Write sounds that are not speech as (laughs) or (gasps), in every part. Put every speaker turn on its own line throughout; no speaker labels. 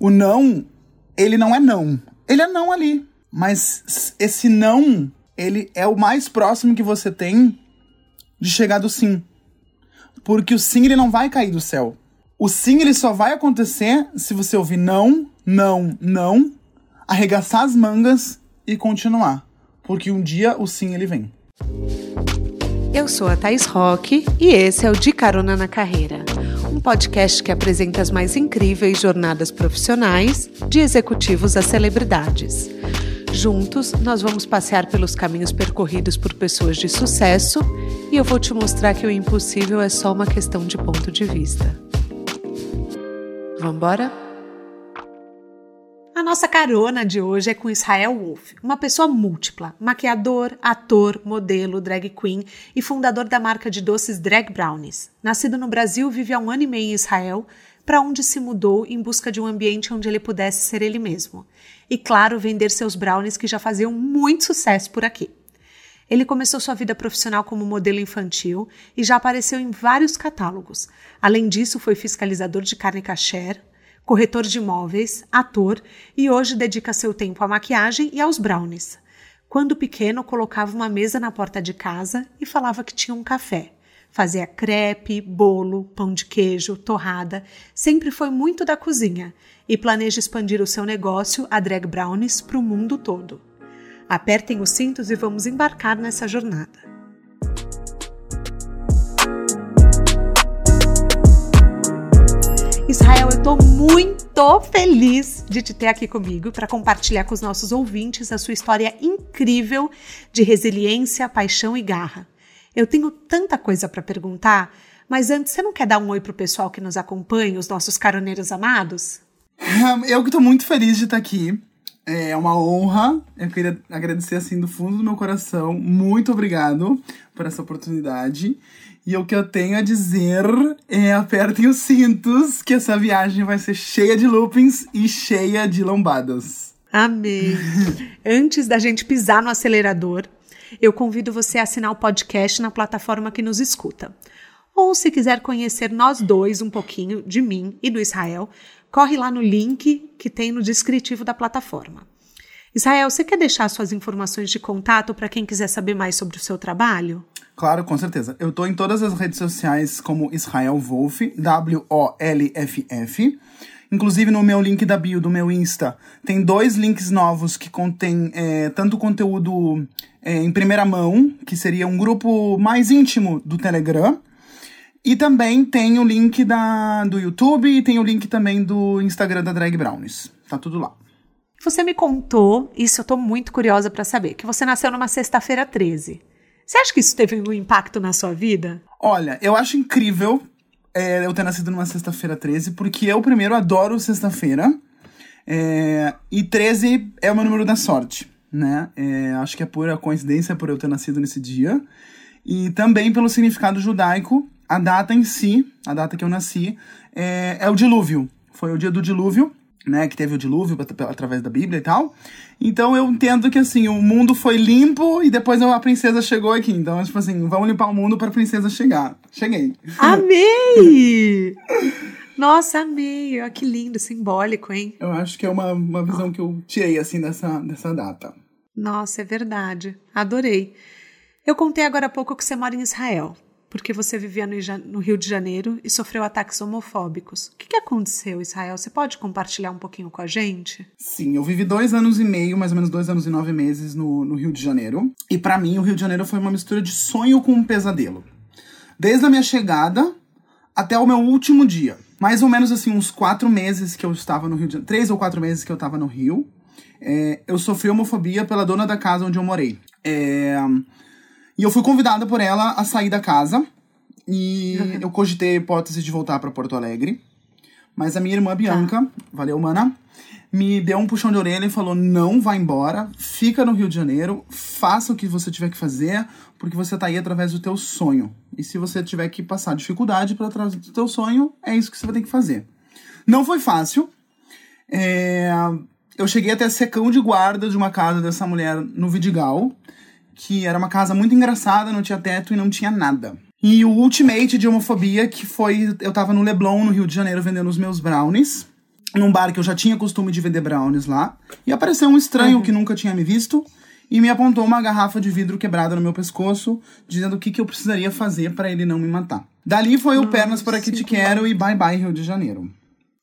O não, ele não é não. Ele é não ali. Mas esse não, ele é o mais próximo que você tem de chegar do sim. Porque o sim, ele não vai cair do céu. O sim, ele só vai acontecer se você ouvir não, não, não, arregaçar as mangas e continuar. Porque um dia o sim, ele vem.
Eu sou a Thais Roque e esse é o De Carona na Carreira, um podcast que apresenta as mais incríveis jornadas profissionais, de executivos a celebridades. Juntos, nós vamos passear pelos caminhos percorridos por pessoas de sucesso e eu vou te mostrar que o impossível é só uma questão de ponto de vista. Vamos embora? A nossa carona de hoje é com Israel Wolf, uma pessoa múltipla, maquiador, ator, modelo, drag queen e fundador da marca de doces Drag Brownies. Nascido no Brasil, vive há um ano e meio em Israel, para onde se mudou em busca de um ambiente onde ele pudesse ser ele mesmo. E, claro, vender seus brownies que já faziam muito sucesso por aqui. Ele começou sua vida profissional como modelo infantil e já apareceu em vários catálogos. Além disso, foi fiscalizador de carne kasher, corretor de imóveis, ator e hoje dedica seu tempo à maquiagem e aos brownies. Quando pequeno, colocava uma mesa na porta de casa e falava que tinha um café. Fazia crepe, bolo, pão de queijo, torrada, sempre foi muito da cozinha e planeja expandir o seu negócio, a Drag Brownies, para o mundo todo. Apertem os cintos e vamos embarcar nessa jornada. Israel, eu estou muito feliz de te ter aqui comigo para compartilhar com os nossos ouvintes a sua história incrível de resiliência, paixão e garra. Eu tenho tanta coisa para perguntar, mas antes, você não quer dar um oi pro pessoal que nos acompanha, os nossos caroneiros amados?
Eu que estou muito feliz de estar aqui. É uma honra. Eu queria agradecer assim do fundo do meu coração. Muito obrigado por essa oportunidade. E o que eu tenho a dizer é apertem os cintos, que essa viagem vai ser cheia de loopings e cheia de lombadas.
Amém. (laughs) Antes da gente pisar no acelerador, eu convido você a assinar o podcast na plataforma que nos escuta. Ou se quiser conhecer nós dois um pouquinho de mim e do Israel, corre lá no link que tem no descritivo da plataforma. Israel, você quer deixar suas informações de contato para quem quiser saber mais sobre o seu trabalho?
Claro, com certeza. Eu tô em todas as redes sociais como Israel Wolf, W-O-L-F-F. Inclusive no meu link da bio do meu Insta tem dois links novos que contêm é, tanto conteúdo é, em primeira mão, que seria um grupo mais íntimo do Telegram, e também tem o link da, do YouTube e tem o link também do Instagram da Drag Brownies. Tá tudo lá.
Você me contou, isso eu tô muito curiosa para saber, que você nasceu numa sexta-feira 13. Você acha que isso teve algum impacto na sua vida?
Olha, eu acho incrível é, eu ter nascido numa sexta-feira 13, porque eu, primeiro, adoro sexta-feira. É, e 13 é o meu número da sorte, né? É, acho que é pura coincidência por eu ter nascido nesse dia. E também pelo significado judaico, a data em si, a data que eu nasci, é, é o dilúvio. Foi o dia do dilúvio né, que teve o dilúvio através da Bíblia e tal. Então eu entendo que assim, o mundo foi limpo e depois a princesa chegou aqui. Então, tipo assim, vamos limpar o mundo para a princesa chegar. Cheguei.
Amei! (laughs) Nossa, amei! Olha que lindo, simbólico, hein?
Eu acho que é uma, uma visão que eu tirei assim dessa, dessa data.
Nossa, é verdade. Adorei. Eu contei agora há pouco que você mora em Israel porque você vivia no Rio de Janeiro e sofreu ataques homofóbicos. O que, que aconteceu, Israel? Você pode compartilhar um pouquinho com a gente?
Sim, eu vivi dois anos e meio, mais ou menos dois anos e nove meses no, no Rio de Janeiro. E para mim, o Rio de Janeiro foi uma mistura de sonho com um pesadelo. Desde a minha chegada até o meu último dia. Mais ou menos assim, uns quatro meses que eu estava no Rio de Janeiro. Três ou quatro meses que eu estava no Rio. É, eu sofri homofobia pela dona da casa onde eu morei. É, e eu fui convidada por ela a sair da casa. E uhum. (laughs) eu cogitei a hipótese de voltar para Porto Alegre. Mas a minha irmã Bianca, tá. valeu, mana, me deu um puxão de orelha e falou: não vá embora, fica no Rio de Janeiro, faça o que você tiver que fazer, porque você tá aí através do teu sonho. E se você tiver que passar dificuldade para trás do teu sonho, é isso que você vai ter que fazer. Não foi fácil. É... Eu cheguei até secão de guarda de uma casa dessa mulher no Vidigal que era uma casa muito engraçada, não tinha teto e não tinha nada. E o ultimate de homofobia, que foi. Eu tava no Leblon, no Rio de Janeiro, vendendo os meus brownies. num bar que eu já tinha costume de vender brownies lá. E apareceu um estranho
Uhum.
que nunca tinha me visto e me apontou uma garrafa de vidro quebrada no meu pescoço, dizendo o que, que eu precisaria fazer para ele não me matar. Dali foi o Pernas por Aqui Te Quero e Bye Bye Rio de Janeiro.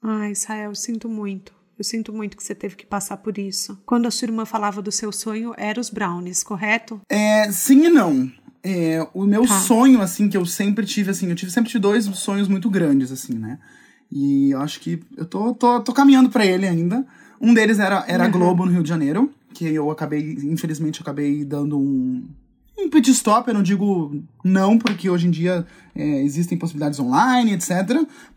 Ai, Israel, eu sinto muito. Eu sinto muito que você teve que passar por isso. Quando a sua irmã falava do seu sonho, era os brownies, correto?
É, sim e não. É, o meu
Tá.
sonho, assim, que eu sempre tive, assim, eu tive sempre tive dois sonhos muito grandes, assim, né? E eu acho que eu tô, tô, tô caminhando pra ele ainda. Um deles era, era a Globo no Rio de Janeiro, que eu acabei, infelizmente, acabei dando um, um pit stop. Eu não digo não, porque hoje em dia é, existem possibilidades online, etc.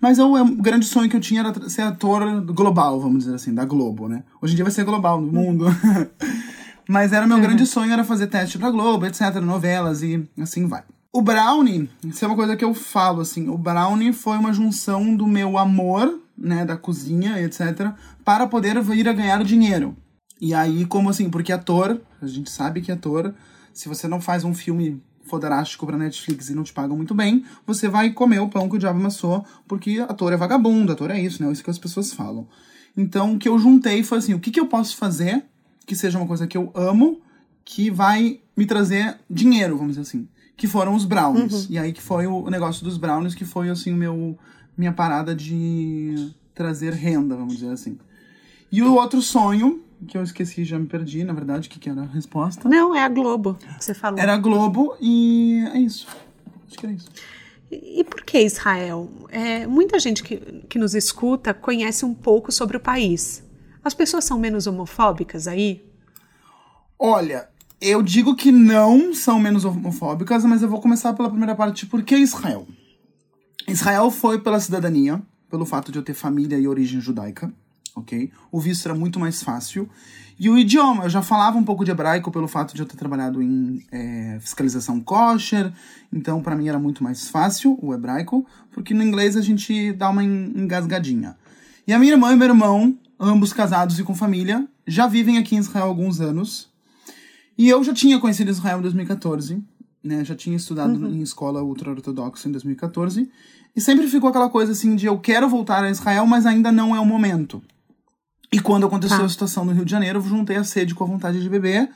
Mas eu, é, o grande sonho que eu tinha era ser ator global, vamos dizer assim, da Globo, né? Hoje em dia vai ser global no mundo. (laughs) Mas era meu grande sonho, era fazer teste pra Globo, etc, novelas e assim vai. O Brownie, isso é uma coisa que eu falo, assim, o Brownie foi uma junção do meu amor, né, da cozinha, etc, para poder vir a ganhar dinheiro. E aí, como assim, porque ator, a gente sabe que ator, se você não faz um filme foderástico pra Netflix e não te pagam muito bem, você vai comer o pão que o diabo amassou, porque ator é vagabundo, ator é isso, né, isso que as pessoas falam. Então, o que eu juntei foi assim, o que, que eu posso fazer que seja uma coisa que eu amo, que vai me trazer dinheiro, vamos dizer assim. Que foram os brownies. E aí que foi o negócio dos brownies, que foi assim o meu minha parada de trazer renda, vamos dizer assim. E o outro sonho, que eu esqueci, já me perdi, na verdade, o que, que era a resposta?
Não, é a Globo que você falou.
Era a Globo e é isso. Acho que era isso.
E por que Israel? É, muita gente que, que nos escuta conhece um pouco sobre o país. As pessoas são menos homofóbicas aí?
Olha, eu digo que não são menos homofóbicas, mas eu vou começar pela primeira parte. Por que Israel? Israel foi pela cidadania, pelo fato de eu ter família e origem judaica, ok? O visto era muito mais fácil. E o idioma, eu já falava um pouco de hebraico pelo fato de eu ter trabalhado em é, fiscalização kosher, então para mim era muito mais fácil o hebraico, porque no inglês a gente dá uma en- engasgadinha. E a minha irmã e meu irmão, ambos casados e com família, já vivem aqui em Israel há alguns anos. E eu já tinha conhecido Israel em 2014, né? Já tinha estudado em escola ultra-ortodoxa em 2014. E sempre ficou aquela coisa assim de eu quero voltar a Israel, mas ainda não é o momento. E quando aconteceu
Tá.
a situação no Rio de Janeiro, eu juntei a sede com a vontade de beber.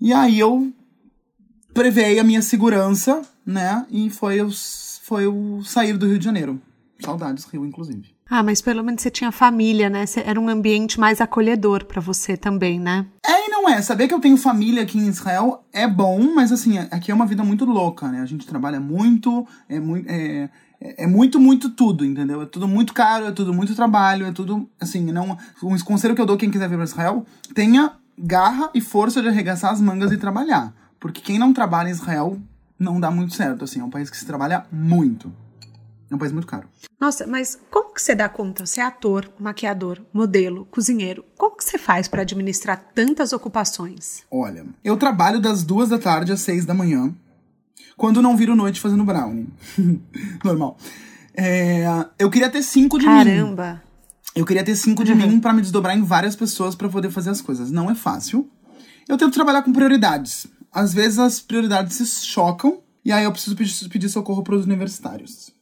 E aí eu prevei a minha segurança, né? E foi o, foi o sair do Rio de Janeiro. Saudades, Rio, inclusive.
Ah, mas pelo menos você tinha família, né? Era um ambiente mais acolhedor para você também, né?
É e não é. Saber que eu tenho família aqui em Israel é bom, mas assim, aqui é uma vida muito louca, né? A gente trabalha muito, é muito. É, é muito, muito tudo, entendeu? É tudo muito caro, é tudo muito trabalho, é tudo. Assim, não. Um conselho que eu dou quem quiser vir para Israel: tenha garra e força de arregaçar as mangas e trabalhar. Porque quem não trabalha em Israel não dá muito certo, assim. É um país que se trabalha muito. É um país muito caro.
Nossa, mas como que você dá conta? Você é ator, maquiador, modelo, cozinheiro. Como que você faz para administrar tantas ocupações?
Olha, eu trabalho das duas da tarde às seis da manhã, quando não viro noite fazendo brownie. (laughs) Normal. É, eu queria ter cinco de mim.
Caramba!
Eu queria ter cinco de (laughs) mim pra me desdobrar em várias pessoas pra poder fazer as coisas. Não é fácil. Eu tento trabalhar com prioridades. Às vezes as prioridades se chocam e aí eu preciso pedir, pedir socorro pros universitários.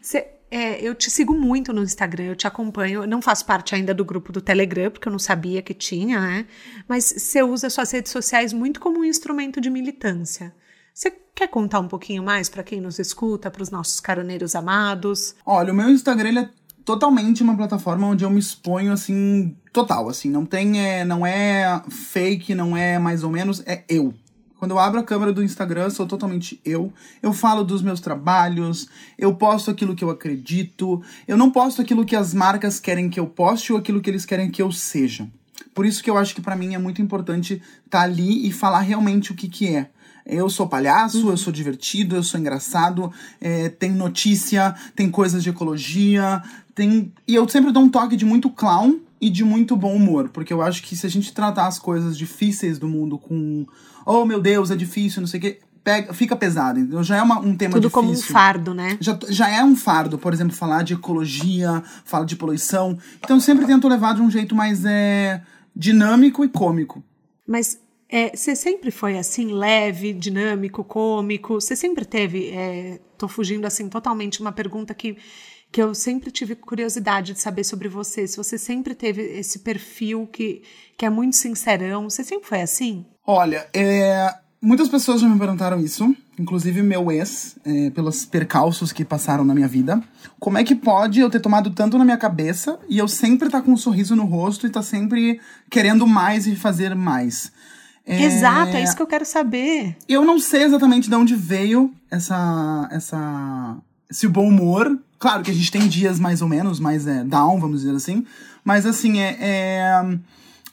Você- é, eu te sigo muito no Instagram, eu te acompanho. Eu não faço parte ainda do grupo do Telegram, porque eu não sabia que tinha, né? Mas você usa suas redes sociais muito como um instrumento de militância. Você quer contar um pouquinho mais para quem nos escuta, para os nossos caroneiros amados?
Olha, o meu Instagram ele é totalmente uma plataforma onde eu me exponho assim, total, assim, não tem, é, não é fake, não é mais ou menos, é eu. Quando eu abro a câmera do Instagram, sou totalmente eu. Eu falo dos meus trabalhos, eu posto aquilo que eu acredito, eu não posto aquilo que as marcas querem que eu poste ou aquilo que eles querem que eu seja. Por isso que eu acho que pra mim é muito importante estar ali e falar realmente o que que é. Eu sou palhaço, eu sou divertido, eu sou engraçado, é, tem notícia, tem coisas de ecologia, tem. E eu sempre dou um toque de muito clown e de muito bom humor, porque eu acho que se a gente tratar as coisas difíceis do mundo com oh meu Deus, é difícil, não sei o quê, pega, fica pesado, entendeu? Já é uma- um tema
Tudo
difícil.
como um fardo, né?
Já, já é um fardo, por exemplo, falar de ecologia, falar de poluição. Então eu sempre tento levar de um jeito mais é, dinâmico e cômico.
Mas é, você sempre foi assim, leve, dinâmico, cômico? Você sempre teve. É, tô fugindo assim totalmente uma pergunta que, que eu sempre tive curiosidade de saber sobre você. Se você sempre teve esse perfil que, que é muito sincerão. Você sempre foi assim?
Olha, é, muitas pessoas já me perguntaram isso, inclusive meu ex, é, pelos percalços que passaram na minha vida. Como é que pode eu ter tomado tanto na minha cabeça e eu sempre estar tá com um sorriso no rosto e estar tá sempre querendo mais e fazer mais?
É... Exato, é isso que eu quero saber.
Eu não sei exatamente de onde veio essa, essa, esse bom humor, Claro que a gente tem dias mais ou menos, mais é, down, vamos dizer assim. Mas assim, é, é,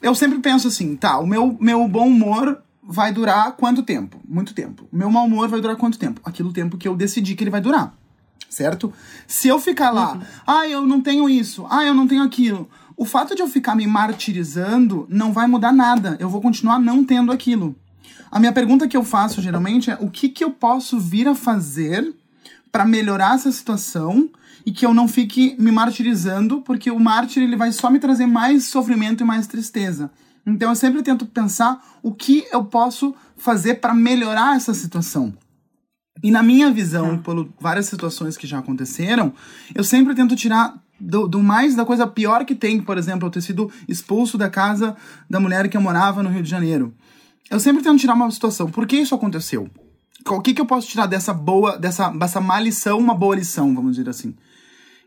Eu sempre penso assim, tá, o meu, meu bom humor vai durar quanto tempo? Muito tempo. O meu mau humor vai durar quanto tempo? Aquilo tempo que eu decidi que ele vai durar. Certo? Se eu ficar lá, uhum. ah, eu não tenho isso, ah, eu não tenho aquilo. O fato de eu ficar me martirizando não vai mudar nada. Eu vou continuar não tendo aquilo. A minha pergunta que eu faço geralmente é: o que, que eu posso vir a fazer para melhorar essa situação e que eu não fique me martirizando, porque o mártir ele vai só me trazer mais sofrimento e mais tristeza. Então eu sempre tento pensar o que eu posso fazer para melhorar essa situação. E na minha visão, tá. por várias situações que já aconteceram, eu sempre tento tirar do, do, mais da coisa pior que tem, por exemplo, eu ter sido expulso da casa da mulher que eu morava no Rio de Janeiro. Eu sempre tento tirar uma situação. Por que isso aconteceu? O que, que eu posso tirar dessa boa, dessa, dessa má lição, uma boa lição, vamos dizer assim?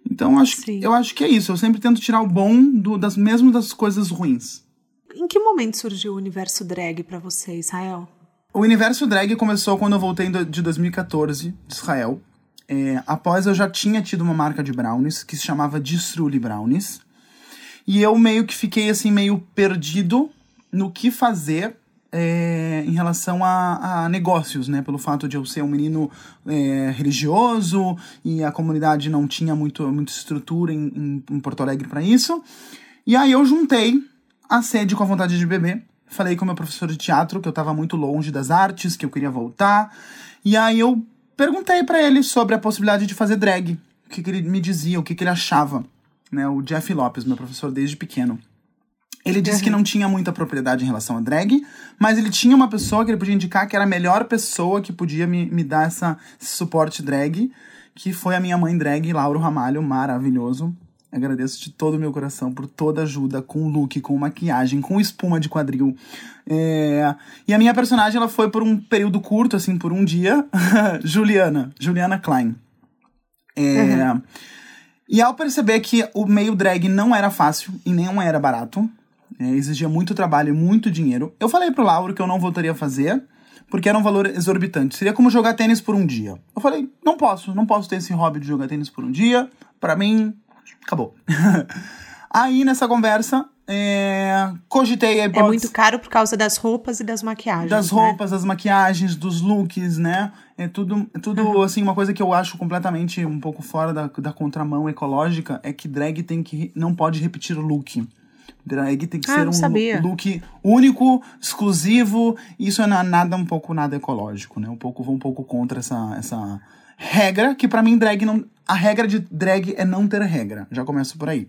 Então, acho, eu acho que é isso. Eu sempre tento tirar o bom do, das mesmo das coisas ruins.
Em que momento surgiu o universo drag para você, Israel?
O universo drag começou quando eu voltei de 2014 de Israel. É, após eu já tinha tido uma marca de brownies que se chamava Distrule Brownies. E eu meio que fiquei assim meio perdido no que fazer é, em relação a, a, negócios, né? Pelo fato de eu ser um menino é, religioso e a comunidade não tinha muito, muita estrutura em, em, em Porto Alegre para isso. E aí eu juntei a sede com a vontade de beber. Falei com meu professor de teatro que eu estava muito longe das artes, que eu queria voltar. E aí eu perguntei para ele sobre a possibilidade de fazer drag. O que, que ele me dizia, o que, que ele achava. Né? O Jeff Lopes, meu professor desde pequeno. Ele disse uhum. que não tinha muita propriedade em relação a drag, mas ele tinha uma pessoa que ele podia indicar que era a melhor pessoa que podia me, me dar essa, esse suporte drag, que foi a minha mãe drag, Lauro Ramalho, maravilhoso. Agradeço de todo o meu coração por toda ajuda com look, com maquiagem, com espuma de quadril. É... E a minha personagem, ela foi por um período curto, assim, por um dia. (laughs) Juliana, Juliana Klein. É... Uhum. E ao perceber que o meio drag não era fácil e nem era barato, é, exigia muito trabalho e muito dinheiro. Eu falei pro Lauro que eu não voltaria a fazer, porque era um valor exorbitante. Seria como jogar tênis por um dia. Eu falei, não posso, não posso ter esse hobby de jogar tênis por um dia. Para mim, acabou. (laughs) Aí, nessa conversa, é, cogitei a
hipótese... É muito caro por causa das roupas e das maquiagens,
Das
né?
roupas, das maquiagens, dos looks, né? É tudo, é tudo uhum. assim, uma coisa que eu acho completamente um pouco fora da, da contramão ecológica é que drag tem que não pode repetir o look. Drag tem que ah, ser um sabia. look único, exclusivo. Isso é nada um pouco nada ecológico, né? Um pouco vou um pouco contra essa, essa regra que para mim drag não a regra de drag é não ter regra. Já começo por aí.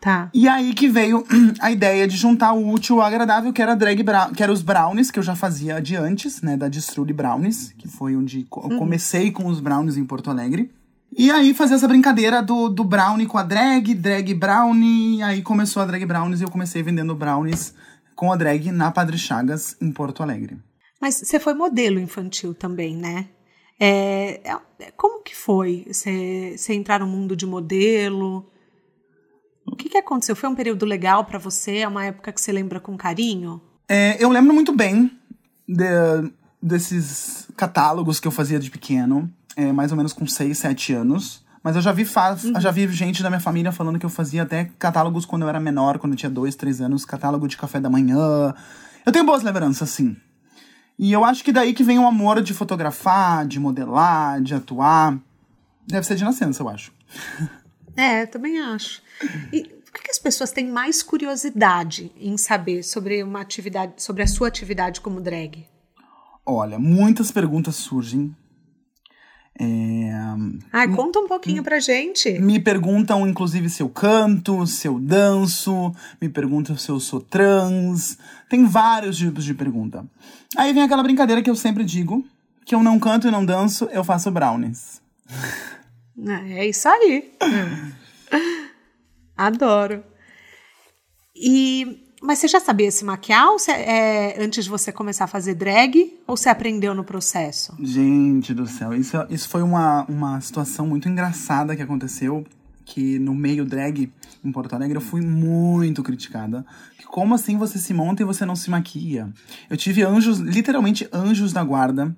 Tá.
E aí que veio (clears throat) a ideia de juntar o útil ao agradável, que era drag que era os brownies que eu já fazia de antes, né, da Distrule Brownies, que foi onde uhum. eu comecei com os brownies em Porto Alegre. E aí fazer essa brincadeira do, do brownie com a drag, drag brownie. E aí começou a drag brownies e eu comecei vendendo brownies com a drag na Padre Chagas, em Porto Alegre.
Mas você foi modelo infantil também, né? É, é como que foi você entrar no mundo de modelo? O que, que aconteceu? Foi um período legal para você? É uma época que você lembra com carinho?
É, eu lembro muito bem de, desses catálogos que eu fazia de pequeno é, mais ou menos com 6, 7 anos. Mas eu já vi, uhum. já vi gente da minha família falando que eu fazia até catálogos quando eu era menor, quando eu tinha 2, 3 anos, catálogo de café da manhã. Eu tenho boas lembranças, sim. E eu acho que daí que vem o amor de fotografar, de modelar, de atuar. Deve ser de nascença, eu acho. (laughs)
É, também acho. E por que as pessoas têm mais curiosidade em saber sobre uma atividade, sobre a sua atividade como drag?
Olha, muitas perguntas surgem é...
Ai, conta um pouquinho pra gente.
Me perguntam, inclusive, se eu canto, se eu danço, me perguntam se eu sou trans. Tem vários tipos de pergunta. Aí vem aquela brincadeira que eu sempre digo: que eu não canto e não danço, eu faço brownies. (laughs)
É isso aí. Adoro. E mas você já sabia se maquiar ou você, é, antes de você começar a fazer drag? Ou você aprendeu no processo?
Gente do céu, isso, isso foi uma, uma situação muito engraçada que aconteceu. Que no meio drag em Porto Alegre eu fui muito criticada. Como assim você se monta e você não se maquia? Eu tive anjos, literalmente anjos da guarda,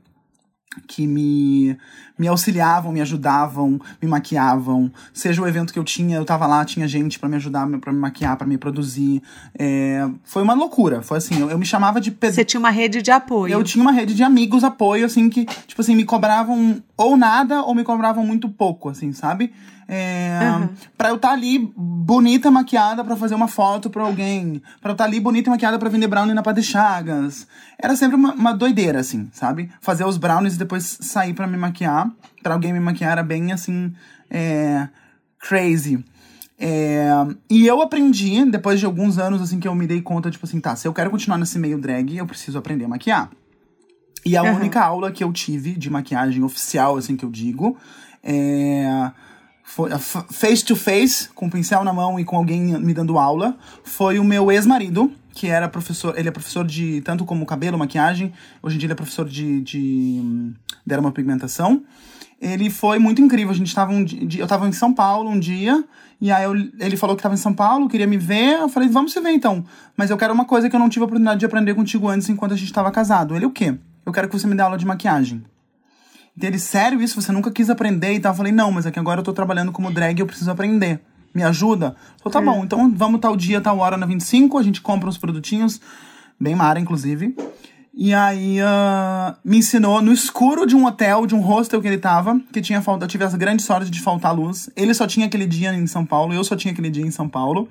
que me, me auxiliavam, me ajudavam, me maquiavam. Seja o evento que eu tinha, eu tava lá, tinha gente para me ajudar, para me maquiar, para me produzir. É, foi uma loucura. Foi assim, eu, eu me chamava de...
Você tinha uma rede de apoio.
Eu tinha uma rede de amigos, apoio, assim, que, tipo assim, me cobravam ou nada ou me cobravam muito pouco, assim, sabe? É, uhum. Pra eu estar tá ali bonita, maquiada para fazer uma foto pra alguém. Pra eu estar tá ali bonita e maquiada para vender brownie na Padre Chagas. Era sempre uma, uma, doideira, assim, sabe? Fazer os brownies e depois sair para me maquiar. para alguém me maquiar era bem, assim, é, crazy. É, e eu aprendi, depois de alguns anos, assim, que eu me dei conta, tipo assim, tá, se eu quero continuar nesse meio drag, eu preciso aprender a maquiar. E a uhum. única aula que eu tive de maquiagem oficial, assim, que eu digo, é foi face to face, com o pincel na mão e com alguém me dando aula, foi o meu ex-marido, que era professor, ele é professor de tanto como cabelo, maquiagem, hoje em dia ele é professor de, de hum, dermopigmentação. Ele foi muito incrível, a gente estava um dia, eu estava em São Paulo um dia, e aí eu, ele falou que estava em São Paulo, queria me ver, eu falei, vamos se ver então. Mas eu quero uma coisa que eu não tive a oportunidade de aprender contigo antes, enquanto a gente estava casado. Ele, o quê? Eu quero que você me dê aula de maquiagem dele, sério isso? Você nunca quis aprender e tal? Eu falei, não, mas é que agora eu tô trabalhando como drag e eu preciso aprender. Me ajuda? Falei, tá é. bom, então vamos tal dia, tal hora na 25, a gente compra uns produtinhos, bem mara, inclusive. E aí uh, me ensinou no escuro de um hotel, de um hostel que ele tava, que tinha falta, eu tive a grande sorte de faltar luz. Ele só tinha aquele dia em São Paulo, eu só tinha aquele dia em São Paulo.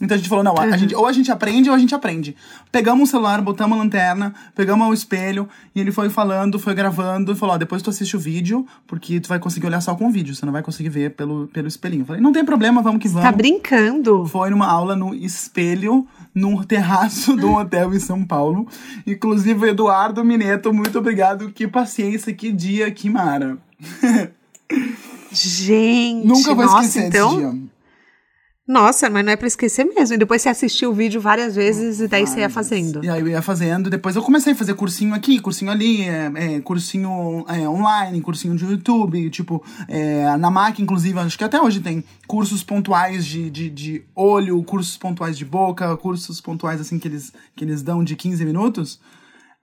Então a gente falou, não, a, a gente, ou a gente aprende ou a gente aprende. Pegamos o celular, botamos a lanterna, pegamos o espelho, e ele foi falando, foi gravando, e falou, ó, depois tu assiste o vídeo, porque tu vai conseguir olhar só com o vídeo, você não vai conseguir ver pelo, pelo espelhinho. falei, não tem problema, vamos que vamos.
Tá brincando?
Foi numa aula no espelho, num terraço de um hotel em São Paulo. Inclusive, Eduardo Mineto, muito obrigado, que paciência, que dia, que mara. (laughs)
Gente,
Nunca vou
nossa,
esquecer
então...
dia.
Nossa, mas não é pra esquecer mesmo. E depois você assistiu o vídeo várias vezes e daí você ia fazendo.
E aí eu ia fazendo. Depois eu comecei a fazer cursinho aqui, cursinho ali, é, é, cursinho é, online, cursinho de YouTube. Tipo, é, na MAC, inclusive, acho que até hoje tem cursos pontuais de, de, de olho, cursos pontuais de boca, cursos pontuais assim que eles, que eles dão de 15 minutos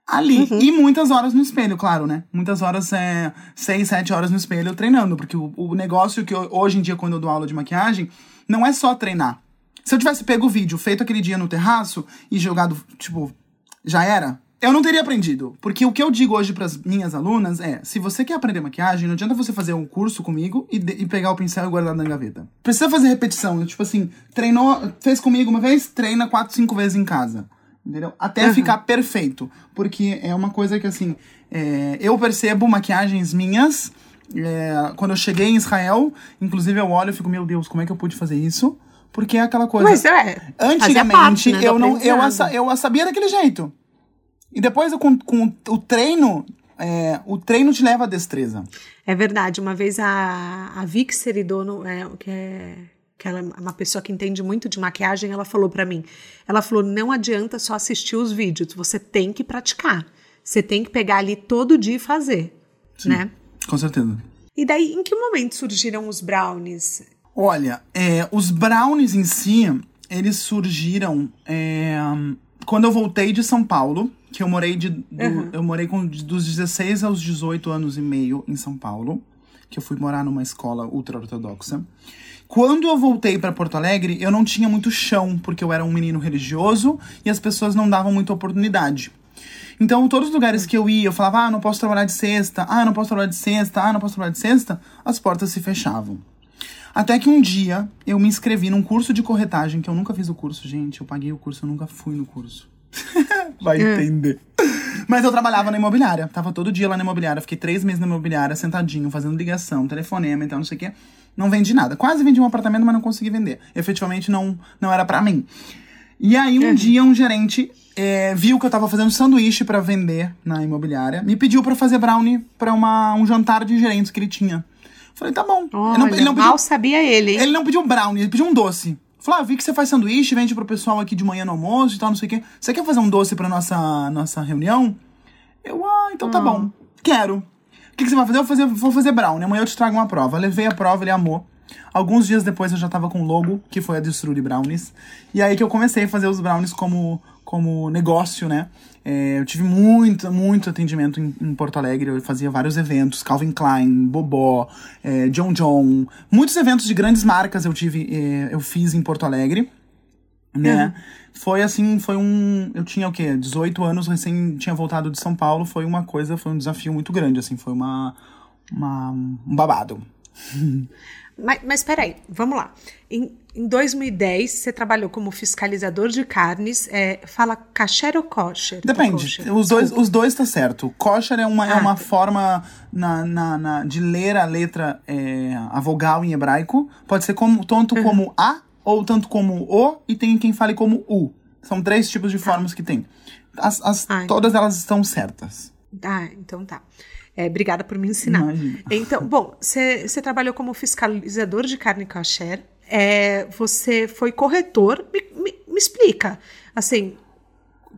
ali. Uhum. E muitas horas no espelho, claro, né? Muitas horas, é, seis, sete horas no espelho treinando. Porque o, o negócio que eu, hoje em dia, quando eu dou aula de maquiagem, não é só treinar. Se eu tivesse pego o vídeo, feito aquele dia no terraço e jogado, tipo, já era, eu não teria aprendido. Porque o que eu digo hoje para as minhas alunas é: se você quer aprender maquiagem, não adianta você fazer um curso comigo e, e, pegar o pincel e guardar na gaveta. Precisa fazer repetição. Tipo assim, treinou, fez comigo uma vez, treina quatro, cinco vezes em casa. Entendeu? Até uhum. ficar perfeito. Porque é uma coisa que, assim, é, eu percebo maquiagens minhas é, quando eu cheguei em Israel, inclusive eu olho e fico, meu Deus, como é que eu pude fazer isso? Porque é aquela coisa.
Mas é.
Antigamente, parte, né, eu não eu, a, eu a sabia daquele jeito. E depois, com, com o treino, é, o treino te leva à destreza.
É verdade. Uma vez a, a Vic Seridono, é, que é que ela é uma pessoa que entende muito de maquiagem, ela falou para mim. Ela falou: não adianta só assistir os vídeos, você tem que praticar. Você tem que pegar ali todo dia e fazer, Sim. né?
Com certeza.
E daí, em que momento surgiram os brownies?
Olha, é, os brownies em si, eles surgiram é, quando eu voltei de São Paulo, que eu morei de. Do, uhum. Eu morei com, dos 16 aos 18 anos e meio em São Paulo, que eu fui morar numa escola ultra-ortodoxa. Quando eu voltei para Porto Alegre, eu não tinha muito chão, porque eu era um menino religioso e as pessoas não davam muita oportunidade. Então, todos os lugares que eu ia, eu falava, ah, não posso trabalhar de sexta, ah, não posso trabalhar de sexta, ah, não posso trabalhar de sexta, as portas se fechavam. Até que um dia eu me inscrevi num curso de corretagem, que eu nunca fiz o curso, gente. Eu paguei o curso, eu nunca fui no curso. (laughs) Vai é. entender. Mas eu trabalhava na imobiliária. Tava todo dia lá na imobiliária. Fiquei três meses na imobiliária, sentadinho, fazendo ligação, telefonema e tal, não sei o quê. Não vendi nada. Quase vendi um apartamento, mas não consegui vender. Efetivamente não, não era para mim. E aí um uhum. dia um gerente é, viu que eu tava fazendo sanduíche para vender na imobiliária, me pediu para fazer brownie para um jantar de gerentes que ele tinha. Falei, tá bom.
Olha, ele não, ele não pediu, mal sabia ele, hein?
Ele não pediu um brownie, ele pediu um doce. Falou, ah, vi que você faz sanduíche, vende pro pessoal aqui de manhã no almoço e tal, não sei o quê. Você quer fazer um doce pra nossa, nossa reunião? Eu, ah, então tá hum. bom. Quero. O que, que, você vai fazer? Eu vou fazer, vou fazer brownie. Amanhã eu te trago uma prova. Eu levei a prova, ele amou. Alguns dias depois eu já tava com o logo, que foi a Destrude Brownies. E aí que eu comecei a fazer os brownies como, como negócio, né? É, eu tive muito, muito atendimento em, em, Porto Alegre. Eu fazia vários eventos, Calvin Klein, Bobó, é, John John. Muitos eventos de grandes marcas eu tive, é, eu fiz em Porto Alegre, né? Uhum. Foi assim, foi um. Eu tinha o quê? 18 anos, recém tinha voltado de São Paulo. Foi uma coisa, foi um desafio muito grande, assim, foi uma. uma um babado. (laughs)
Mas, mas peraí, vamos lá. Em, em 2010, você trabalhou como fiscalizador de carnes. É, fala kasher ou kosher?
Depende. Kosher? Os dois, os dois tá certo. Kosher é uma, é ah, é uma tá. forma na, na, na, de ler a letra, é, a vogal em hebraico. Pode ser como, tanto uhum. como A ou tanto como O, e tem quem fale como U. São três tipos de tá. formas que tem. As, as ah, todas elas estão certas.
Ah, então tá. É, obrigada por me ensinar. Imagina. Então, bom, você trabalhou como fiscalizador de carne kasher, é, você foi corretor. Me, me, me, explica, assim,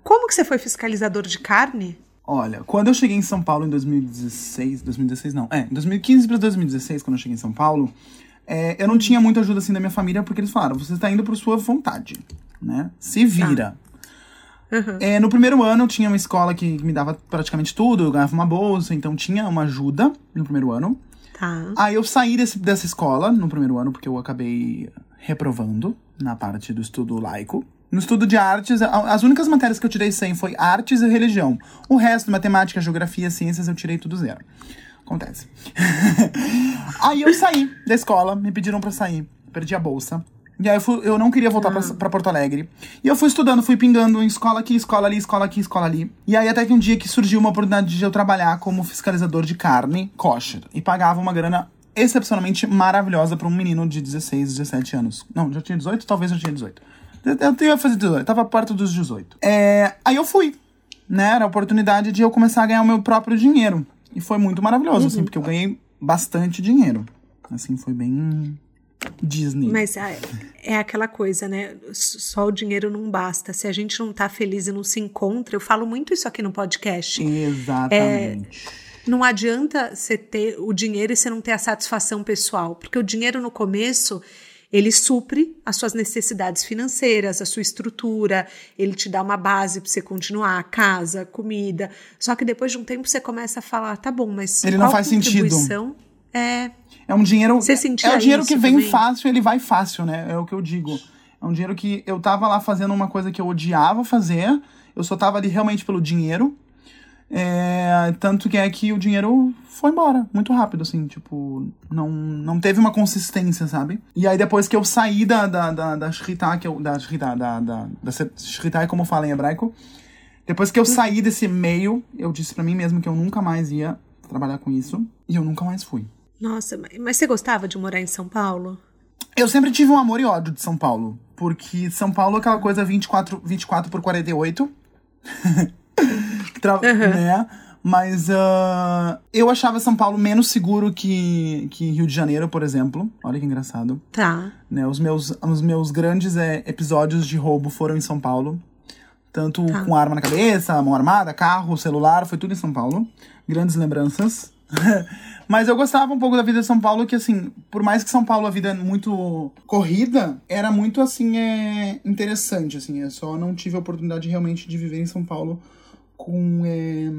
como que você foi fiscalizador de carne?
Olha, quando eu cheguei em São Paulo em 2016, 2016 não, é, 2015 para 2016, quando eu cheguei em São Paulo, é, eu não tinha muita ajuda assim da minha família, porque eles falaram, você está indo por sua vontade, né? Se vira. Uhum. É, no primeiro ano eu tinha uma escola que me dava praticamente tudo, eu ganhava uma bolsa, então tinha uma ajuda no primeiro ano. Tá. Aí eu saí desse, dessa escola no primeiro ano, porque eu acabei reprovando na parte do estudo laico. No estudo de artes, as únicas matérias que eu tirei 100 foi artes e religião. O resto, matemática, geografia, ciências, eu tirei tudo zero. Acontece. (laughs) Aí eu saí da escola, me pediram para sair. Perdi a bolsa. E aí eu, fui, eu não queria voltar ah. pra, pra, Porto Alegre. E eu fui estudando, fui pingando em escola aqui, escola ali, escola aqui, escola ali. E aí até que um dia que surgiu uma oportunidade de eu trabalhar como fiscalizador de carne kosher. E pagava uma grana excepcionalmente maravilhosa para um menino de 16, 17 anos. Não, já tinha 18? Talvez já tinha 18. Eu ia fazer 18, tava perto dos 18. É, aí eu fui, né? Era a oportunidade de eu começar a ganhar o meu próprio dinheiro. E foi muito maravilhoso, assim, uhum. assim, porque eu ganhei bastante dinheiro. Assim, foi bem Disney.
Mas é, é, aquela coisa, né? Só o dinheiro não basta. Se a gente não tá feliz e não se encontra, eu falo muito isso aqui no podcast.
Exatamente.
É, não adianta você ter o dinheiro e você não ter a satisfação pessoal, porque o dinheiro no começo ele supre as suas necessidades financeiras, a sua estrutura, ele te dá uma base para você continuar, casa, comida. Só que depois de um tempo você começa a falar, tá bom, mas
ele não faz sentido.
É,
é um dinheiro. Você é o dinheiro que vem também? fácil, ele vai fácil, né? É o que eu digo. É um dinheiro que eu tava lá fazendo uma coisa que eu odiava fazer. Eu só tava ali realmente pelo dinheiro. É, tanto que é que o dinheiro foi embora muito rápido, assim, tipo, não, não teve uma consistência, sabe? E aí depois que eu saí da, da, da, da Shrita, que eu, da Shrita, da, da, da é como fala em hebraico, depois que eu saí desse meio, eu disse para mim mesmo que eu nunca mais ia trabalhar com isso, e eu nunca mais fui.
Nossa, mas você gostava de morar em São Paulo?
Eu sempre tive um amor e ódio de São Paulo. Porque São Paulo é aquela coisa 24, 24 por 48. (laughs) Tra uhum. né? Mas uh, eu achava São Paulo menos seguro que, que Rio de Janeiro, por exemplo. Olha que engraçado.
Tá.
Né, os, meus, os meus grandes é, episódios de roubo foram em São Paulo. Tanto tá. com arma na cabeça, mão armada, carro, celular, foi tudo em São Paulo. Grandes lembranças. (laughs) Mas eu gostava um pouco da vida de São Paulo, que assim, por mais que São Paulo a vida é muito corrida, era muito assim, é interessante, assim. Eu só não tive a oportunidade realmente de viver em São Paulo com é,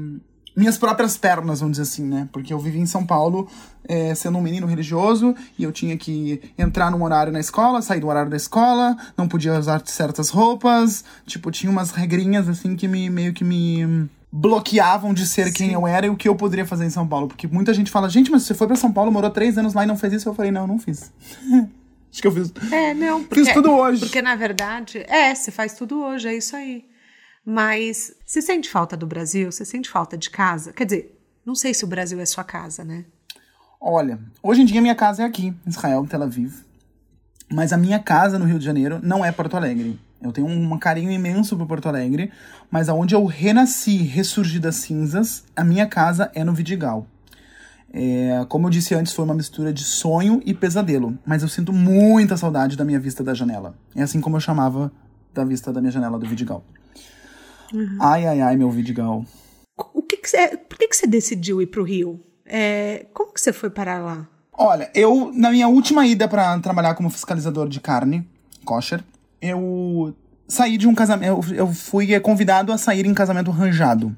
minhas próprias pernas, vamos dizer assim, né? Porque eu vivi em São Paulo é, sendo um menino religioso e eu tinha que entrar num horário na escola, sair do horário da escola, não podia usar certas roupas, tipo, tinha umas regrinhas assim que me meio que me bloqueavam de ser Sim. quem eu era e o que eu poderia fazer em São Paulo. Porque muita gente fala, gente, mas você foi para São Paulo, morou três anos lá e não fez isso? Eu falei, não, não fiz. (laughs) Acho que eu fiz.
É, não. Porque,
fiz tudo hoje.
Porque, na verdade, é, você faz tudo hoje, é isso aí. Mas você sente falta do Brasil? Você sente falta de casa? Quer dizer, não sei se o Brasil é sua casa, né?
Olha, hoje em dia minha casa é aqui, Israel, Tel Aviv. Mas a minha casa no Rio de Janeiro não é Porto Alegre. Eu tenho um carinho imenso por Porto Alegre, mas aonde eu renasci, ressurgi das cinzas, a minha casa é no Vidigal. É, como eu disse antes, foi uma mistura de sonho e pesadelo. Mas eu sinto muita saudade da minha vista da janela. É assim como eu chamava da vista da minha janela do Vidigal. Uhum. Ai, ai, ai, meu Vidigal.
O que, que você, por que, que você decidiu ir pro Rio? É, como que você foi parar lá?
Olha, eu, na minha última ida para trabalhar como fiscalizador de carne, kosher, eu saí de um casamento. Eu, eu fui convidado a sair em casamento arranjado.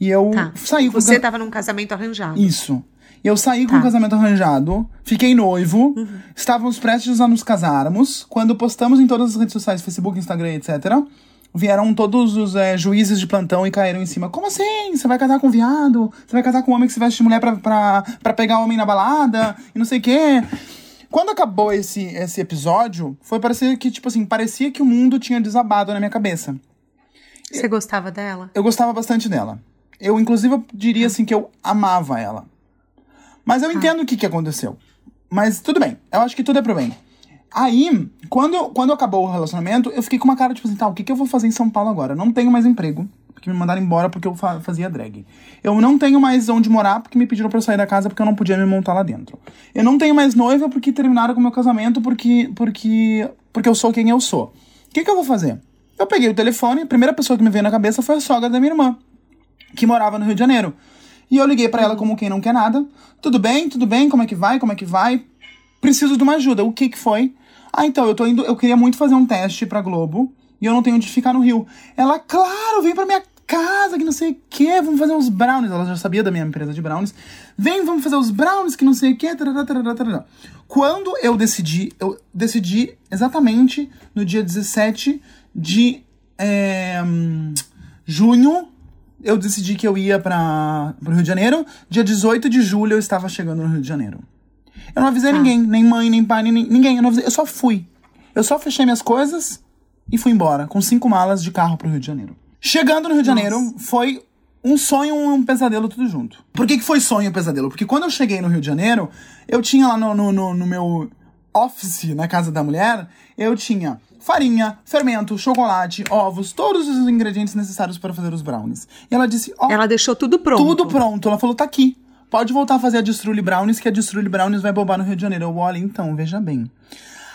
E eu
tá.
saí
com. Você estava num casamento arranjado.
Isso. Eu saí tá. com um casamento arranjado, fiquei noivo, uhum. estávamos prestes a nos casarmos, quando postamos em todas as redes sociais, Facebook, Instagram, etc. Vieram todos os é, juízes de plantão e caíram em cima. Como assim? Você vai casar com viado? Você vai casar com um homem que se veste de mulher pra, pra, pra pegar homem na balada? E não sei o quê. Quando acabou esse, esse episódio, foi parecer que, tipo assim, parecia que o mundo tinha desabado na minha cabeça.
Você gostava dela?
Eu gostava bastante dela. Eu, inclusive, eu diria assim que eu amava ela. Mas eu ah. entendo o que, que aconteceu. Mas tudo bem. Eu acho que tudo é pro bem. Aí, quando, quando acabou o relacionamento, eu fiquei com uma cara, tipo assim, tá, o que, que eu vou fazer em São Paulo agora? Eu não tenho mais emprego, porque me mandaram embora porque eu fa fazia drag. Eu não tenho mais onde morar, porque me pediram pra eu sair da casa porque eu não podia me montar lá dentro. Eu não tenho mais noiva porque terminaram com o meu casamento porque, porque, porque eu sou quem eu sou. O que, que eu vou fazer? Eu peguei o telefone, a primeira pessoa que me veio na cabeça foi a sogra da minha irmã, que morava no Rio de Janeiro. E eu liguei para ela como quem não quer nada. Tudo bem? Tudo bem? Como é que vai? Como é que vai? Preciso de uma ajuda. O que que foi? Ah, então, eu tô indo, eu queria muito fazer um teste pra Globo e eu não tenho onde ficar no Rio. Ela, claro, vem pra minha casa, que não sei o que, vamos fazer uns brownies. Ela já sabia da minha empresa de brownies. Vem, vamos fazer os brownies, que não sei o que. Quando eu decidi, eu decidi exatamente no dia 17 de é, junho, eu decidi que eu ia para o Rio de Janeiro. Dia 18 de julho eu estava chegando no Rio de Janeiro. Eu não avisei ah. ninguém, nem mãe, nem pai, nem ninguém. Eu, não avisei, eu só fui. Eu só fechei minhas coisas e fui embora, com cinco malas de carro pro Rio de Janeiro. Chegando no Rio de Janeiro, Nossa. foi um sonho e um pesadelo tudo junto. Por que, que foi sonho e pesadelo? Porque quando eu cheguei no Rio de Janeiro, eu tinha lá no, no, no, no meu office, na casa da mulher, eu tinha farinha, fermento, chocolate, ovos, todos os ingredientes necessários para fazer os brownies. E ela disse, ó...
ela deixou tudo pronto.
Tudo pronto. Ela falou, tá aqui. Pode voltar a fazer a Distrulli Brownies, que a Distrulli Brownies vai bombar no Rio de Janeiro. Eu, olha, então, veja bem.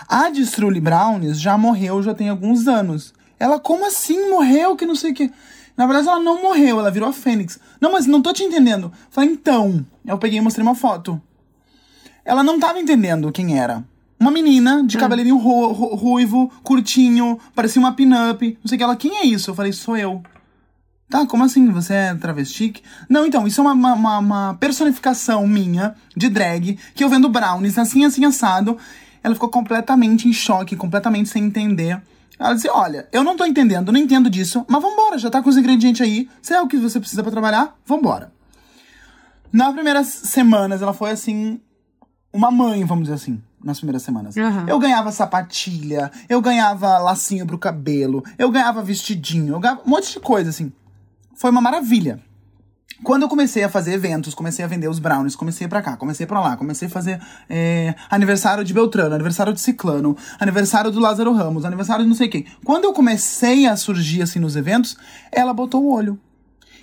A Distrulli Brownies já morreu, já tem alguns anos. Ela, como assim morreu? Que não sei o que. Na verdade, ela não morreu, ela virou a Fênix. Não, mas não tô te entendendo. Falei, então. Eu peguei e mostrei uma foto. Ela não tava entendendo quem era. Uma menina de hum. cabelinho ru ruivo, curtinho, parecia uma pin-up. Não sei o que. Ela, quem é isso? Eu falei, sou eu. Tá, como assim? Você é travesti? Não, então, isso é uma, uma, uma, personificação minha de drag que eu vendo brownies assim, assim, assado. Ela ficou completamente em choque, completamente sem entender. Ela disse: Olha, eu não tô entendendo, não entendo disso, mas vambora, já tá com os ingredientes aí. Se é o que você precisa para trabalhar, vambora. Nas primeiras semanas, ela foi assim, uma mãe, vamos dizer assim nas primeiras semanas. Uhum. Eu ganhava sapatilha, eu ganhava lacinho pro cabelo, eu ganhava vestidinho, eu ganhava um monte de coisa, assim foi uma maravilha. Quando eu comecei a fazer eventos, comecei a vender os brownies, comecei para cá, comecei para lá, comecei a fazer é, aniversário de Beltrano, aniversário de Ciclano, aniversário do Lázaro Ramos, aniversário de não sei quem. Quando eu comecei a surgir assim nos eventos, ela botou o olho.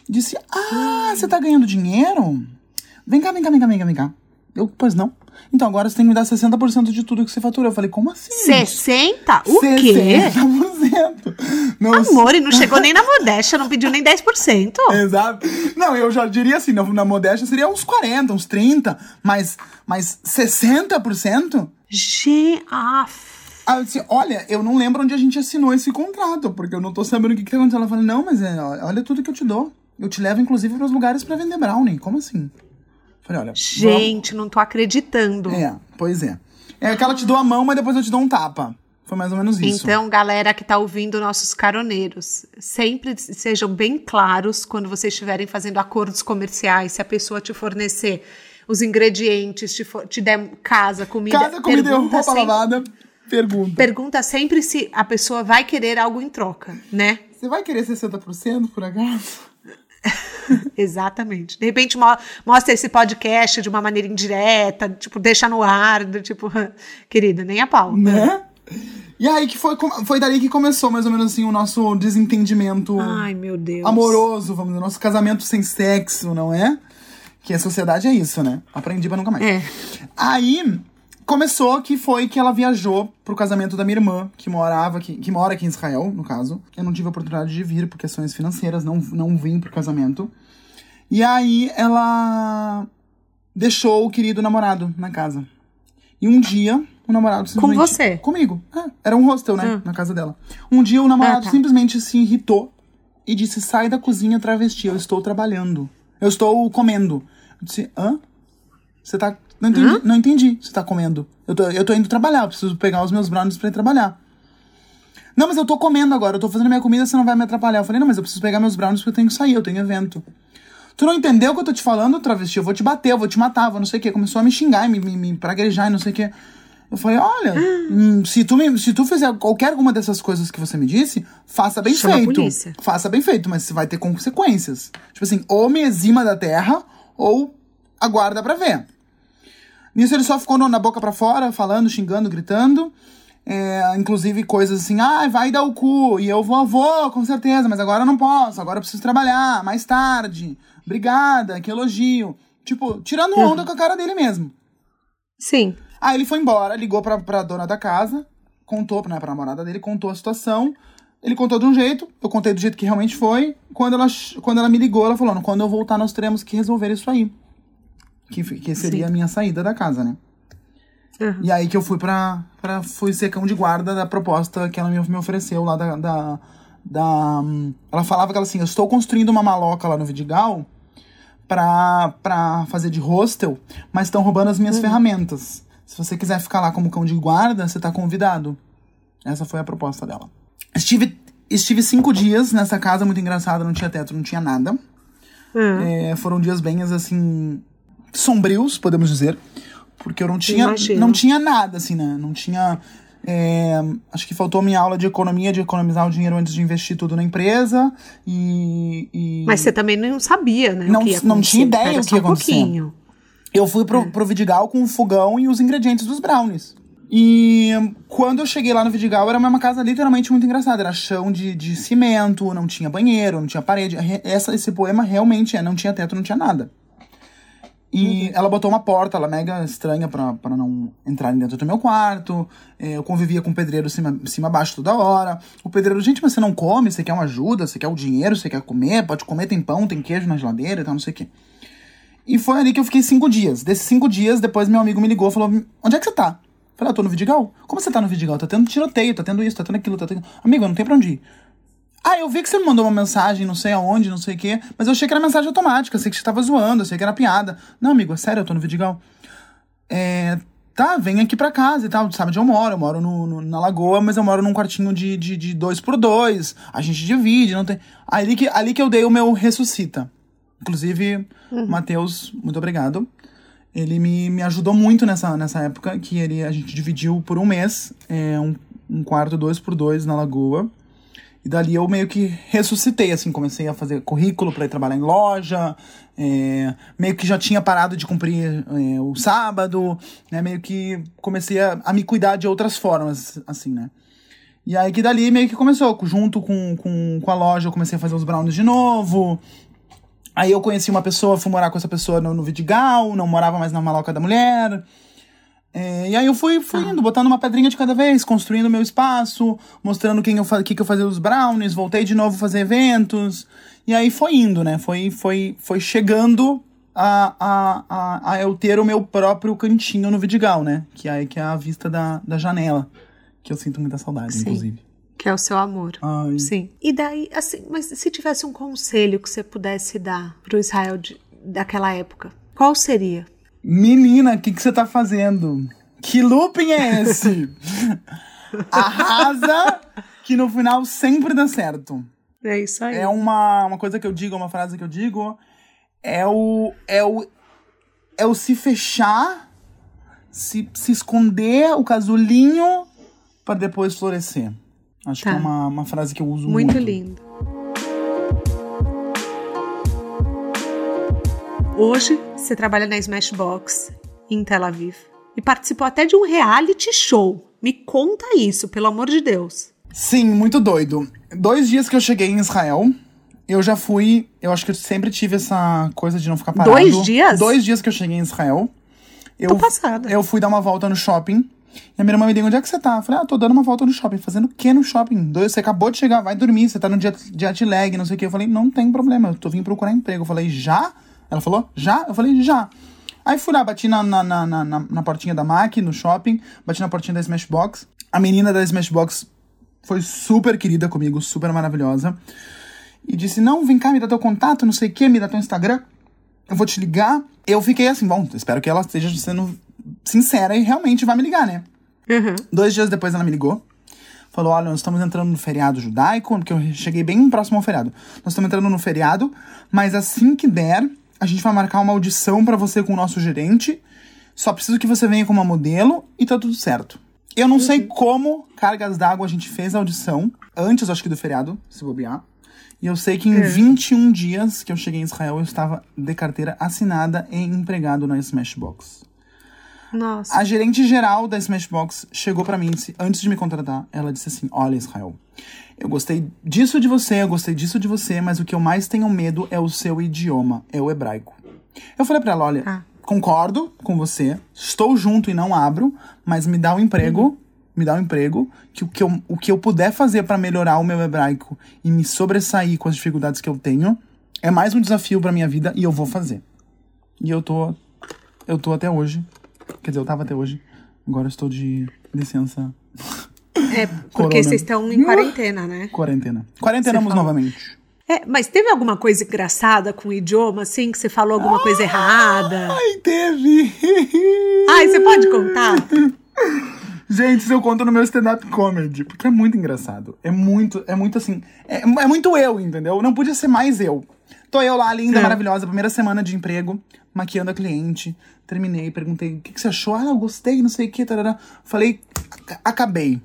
Disse: Ah, você tá ganhando dinheiro? Vem cá, vem cá, vem cá, vem cá, vem cá. Eu, pois não. Então agora você tem que me dar 60% de tudo que você fatura. Eu falei, como assim?
60? O 60%. quê? 60%. Meus... Amor, e não chegou nem na modéstia, não pediu nem 10%. (laughs)
Exato. Não, eu já diria assim, na, na modéstia seria uns 40, uns 30, mas, mas 60%?
Gente.
Aí eu disse, olha, eu não lembro onde a gente assinou esse contrato, porque eu não tô sabendo o que, que aconteceu. Ela falou, não, mas é, olha tudo que eu te dou. Eu te levo, inclusive, para os lugares para vender brownie. Como assim?
Falei, olha. Gente, vamos... não tô acreditando.
É, pois é. É que ela te dou a mão, mas depois eu te dou um tapa. Foi mais ou menos isso.
Então, galera que tá ouvindo nossos caroneiros, sempre sejam bem claros quando vocês estiverem fazendo acordos comerciais, se a pessoa te fornecer os ingredientes, te, for, te der casa, comida.
Casa, comida e roupa sempre, lavada. Pergunta.
Pergunta sempre se a pessoa vai querer algo em troca, né?
Você vai querer 60% por acaso? (laughs)
Exatamente. De repente mostra esse podcast de uma maneira indireta, tipo, deixa no ar, do tipo, (laughs) querida, nem a pau.
Né? E aí que foi, foi dali que começou mais ou menos assim o nosso desentendimento
Ai, meu Deus.
amoroso, vamos dizer, nosso casamento sem sexo, não é? Que a sociedade é isso, né? Aprendi pra nunca mais.
É.
Aí começou que foi que ela viajou pro casamento da minha irmã, que morava aqui, que mora aqui em Israel, no caso. Eu não tive a oportunidade de vir por questões financeiras, não, não vim pro casamento. E aí ela deixou o querido namorado na casa. E um dia, o namorado simplesmente...
você?
Comigo. É, era um hostel, né?
Ah.
Na casa dela. Um dia o namorado
Ah, tá.
simplesmente se irritou e disse, sai da cozinha travesti, eu estou trabalhando. Eu estou comendo. Eu disse, hã? Você tá... Não entendi, não entendi. Você tá comendo. Eu tô, eu tô indo trabalhar, eu preciso pegar os meus brownies pra ir trabalhar. Não, mas eu tô comendo agora, eu tô fazendo minha comida, você não vai me atrapalhar. Eu falei, não, mas eu preciso pegar meus brownies porque eu tenho que sair, eu tenho evento. Tu não entendeu o que eu tô te falando, travesti? Eu vou te bater, eu vou te matar, eu vou não sei o quê. Começou a me xingar, e me, me, me praguejar e não sei o quê. Eu falei, olha, hum, se, tu me, se tu fizer qualquer uma dessas coisas que você me disse, faça bem
Chama
feito. Faça bem feito, mas você vai ter consequências. Tipo assim, ou me exima da terra, ou aguarda pra ver. Nisso ele só ficou na boca pra fora, falando, xingando, gritando. É, inclusive coisas assim, ah, vai dar o cu. E eu vou, vou, com certeza, mas agora eu não posso, agora eu preciso trabalhar, mais tarde. Obrigada, que elogio. Tipo, tirando onda com a cara dele mesmo.
Sim.
Aí ele foi embora, ligou pra, pra dona da casa, contou né, pra namorada dele, contou a situação. Ele contou de um jeito, eu contei do jeito que realmente foi. Quando ela, quando ela me ligou, ela falou: "Não, quando eu voltar, nós teremos que resolver isso aí. Que, que seria
Sim.
a minha saída da casa, né?
Aham.
E aí que eu fui pra, pra. Fui ser cão de guarda da proposta que ela me, me ofereceu lá da. da, da- hum, ela falava que ela assim, eu estou construindo uma maloca lá no Vidigal pra, pra fazer de hostel, mas estão roubando as minhas ferramentas. Se você quiser ficar lá como cão de guarda, você tá convidado. Essa foi a proposta dela. Estive, estive cinco dias nessa casa muito engraçada, não tinha teto, não tinha nada.
Ah,
É, foram dias bem, assim, sombrios, podemos dizer. Porque eu não tinha,
Imagino.
não tinha nada, assim, né? Não tinha. é, acho que faltou minha aula de economia, de economizar o dinheiro antes de investir tudo na empresa. E. e
Mas você também não sabia, né?
Não- não tinha ideia
Espera
o que ia acontecer.
pouquinho.
eu fui pro, pro Vidigal com o fogão e os ingredientes dos brownies. E quando eu cheguei lá no Vidigal, era uma casa literalmente muito engraçada. Era chão de, de cimento, não tinha banheiro, não tinha parede. Re- Essa, esse poema realmente é, não tinha teto, não tinha nada. E ela botou uma porta, ela mega estranha pra, pra não entrarem dentro do meu quarto. É, eu convivia com o pedreiro cima, cima abaixo toda hora. O pedreiro, gente, mas você não come? Você quer uma ajuda? Você quer o dinheiro? Você quer comer? Pode comer, tem pão, tem queijo na geladeira e tal, não sei o quê. E foi ali que eu fiquei cinco dias. Desses cinco dias, depois meu amigo me ligou e falou: Onde é que você tá? Eu falei, ah, tô no Vidigal. Como você tá no Vidigal? Tá tendo tiroteio, tá tendo isso, tá tendo aquilo, tá tendo. Amigo, eu não tenho pra onde ir. Ah, eu vi que você me mandou uma mensagem, não sei aonde, não sei o quê, mas eu achei que era mensagem automática, eu sei que você tava zoando, eu sei que era piada. Não, amigo, é sério, eu tô no Vidigal. É. Tá, vem aqui pra casa e tal. Tu sabe onde eu moro? Eu moro no, no- na Lagoa, mas eu moro num quartinho de, de, de dois por dois. A gente divide, não tem. Ali que, ali que eu dei o meu ressuscita. Inclusive, Matheus, muito obrigado. Ele me, me ajudou muito nessa, nessa época, que ele, a gente dividiu por um mês, é, um, um quarto dois por dois na Lagoa. E dali eu meio que ressuscitei, assim, comecei a fazer currículo para ir trabalhar em loja, é, meio que já tinha parado de cumprir é, o sábado, né, meio que comecei a, a me cuidar de outras formas, assim, né. E aí que dali meio que começou, junto com, com, com a loja eu comecei a fazer os brownies de novo, Aí eu conheci uma pessoa, fui morar com essa pessoa no, no Vidigal, não morava mais na maloca da mulher. É, e aí eu fui, fui indo, botando uma pedrinha de cada vez, construindo o meu espaço, mostrando quem eu, fa- que, que eu fazia os brownies, voltei de novo a fazer eventos. E aí foi indo, né? Foi, foi, foi chegando a, a, a, a eu ter o meu próprio cantinho no Vidigal, né? Que é, que é a vista da, da janela. Que eu sinto muita saudade,
Sim.
inclusive.
Que é o seu amor.
Ai.
Sim. E daí, assim, mas se tivesse um conselho que você pudesse dar pro Israel de- daquela época, qual seria?
Menina, o que, que você tá fazendo? Que looping é esse? (laughs) Arrasa, que no final sempre dá certo.
É isso aí.
É uma, uma coisa que eu digo, uma frase que eu digo. É o. É o. É o se fechar, se, se esconder o casulinho para depois florescer. Acho
Tá.
que é uma, uma frase que eu uso muito.
Muito lindo. Hoje você trabalha na Smashbox em Tel Aviv e participou até de um reality show. Me conta isso, pelo amor de Deus.
Sim, muito doido. Dois dias que eu cheguei em Israel, Eu já fui, eu acho que eu sempre tive essa coisa de não ficar parado.
Dois dias?
Dois dias que eu cheguei em Israel. Eu,
Tô passada.
eu fui dar uma volta no shopping. E a minha irmã me disse, onde é que você tá? Eu falei, ah, tô dando uma volta no shopping. Fazendo o que no shopping? Dois, você acabou de chegar, vai dormir, você tá no jet, jet lag, não sei o que. Eu falei, não tem problema, eu tô vindo procurar emprego. Eu falei, já? Ela falou, já? Eu falei, já. Aí fui lá, bati na, na, na, na, na portinha da MAC, no shopping, bati na portinha da Smashbox. A menina da Smashbox foi super querida comigo, super maravilhosa. E disse, não, vem cá, me dá teu contato, não sei o que, me dá teu Instagram. Eu vou te ligar. Eu fiquei assim, bom, espero que ela esteja sendo sincera e realmente vai me ligar, né?
Uhum.
Dois dias depois ela me ligou. Falou: Olha, nós estamos entrando no feriado judaico, porque eu cheguei bem próximo ao feriado. Nós estamos entrando no feriado, mas assim que der, a gente vai marcar uma audição pra você com o nosso gerente. Só preciso que você venha com uma modelo e tá tudo certo. Eu não sei como cargas d'água a gente fez a audição, antes, acho que do feriado, se bobear. E eu sei que em 21 dias que eu cheguei em Israel, eu estava de carteira assinada e empregado na Smashbox.
Nossa.
A gerente geral da Smashbox chegou pra mim antes de me contratar. Ela disse assim: Olha, Israel, eu gostei disso de você, eu gostei disso de você, mas o que eu mais tenho medo é o seu idioma, é o hebraico. Eu falei pra ela: Olha,
Ah.
concordo com você, estou junto e não abro, mas me dá um emprego. Me dá um emprego, que o que eu, o que eu puder fazer pra melhorar o meu hebraico e me sobressair com as dificuldades que eu tenho é mais um desafio pra minha vida e eu vou fazer. E eu tô eu tô até hoje. Quer dizer, eu tava até hoje. Agora estou de licença
É, porque
Corona.
vocês estão em quarentena, né?
quarentena. Quarentenamos novamente.
É, mas teve alguma coisa engraçada com o idioma, assim, que você falou alguma coisa errada?
Ai, teve!
Ai, você pode contar?
Gente, isso eu conto no meu stand-up comedy, porque é muito engraçado. É muito, é muito assim. É, é muito eu, entendeu? Não podia ser mais eu. Tô eu lá, linda,
É.
maravilhosa, primeira semana de emprego, maquiando a cliente. Terminei, perguntei o que, que você achou. Ah, eu gostei, não sei o que, tarará. Falei, "Ac- acabei.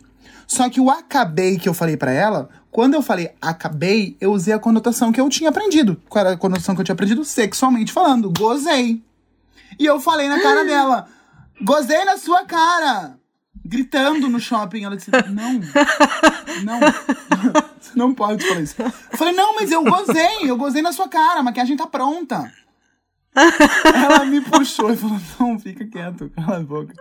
Só que o acabei que eu falei pra ela, quando eu falei acabei, eu usei a conotação que eu tinha aprendido. Qual era a conotação que eu tinha aprendido? Sexualmente falando. Gozei. E eu falei na cara dela, gozei na sua cara! Gritando no shopping. Ela disse, não, não, (laughs) você não pode falar isso. Eu falei, não, mas eu gozei, eu gozei na sua cara, a maquiagem tá pronta. Ela me puxou e falou, não, fica quieto, cala a boca.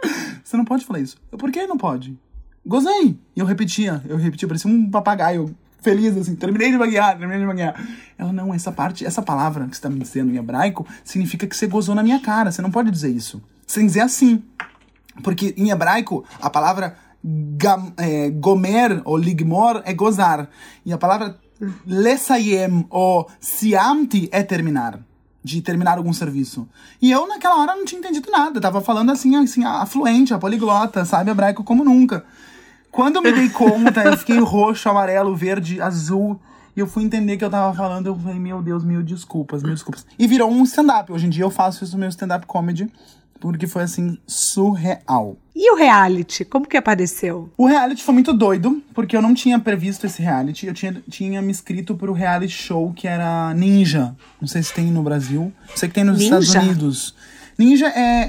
Você não pode falar isso. Eu, por que não pode? Gozei. E eu repetia, eu repetia, parecia um papagaio feliz, assim, terminei de maquiar, terminei de maquiar. Ela, não, essa parte, essa palavra que você tá me dizendo em hebraico, significa que você gozou na minha cara, você não pode dizer isso. Você dizer assim. Porque em hebraico, a palavra gam, é, gomer ou ligmor é gozar. E a palavra lesayem ou siamti é terminar. De terminar algum serviço. E eu, naquela hora, não tinha entendido nada. Tava falando assim, assim, a fluente, a poliglota, sabe? Hebraico como nunca. Quando eu me dei conta, eu fiquei (laughs) roxo, amarelo, verde, azul. E eu fui entender que eu tava falando, eu falei, meu Deus, mil desculpas, mil desculpas. E virou um stand-up. Hoje em dia eu faço isso no meu stand-up comedy, porque foi assim, surreal.
E o reality? Como que apareceu?
O reality foi muito doido, porque eu não tinha previsto esse reality. Eu tinha, tinha me inscrito pro reality show que era Ninja. Não sei se tem no Brasil. Sei que tem nos
Ninja?
Estados Unidos. Ninja é,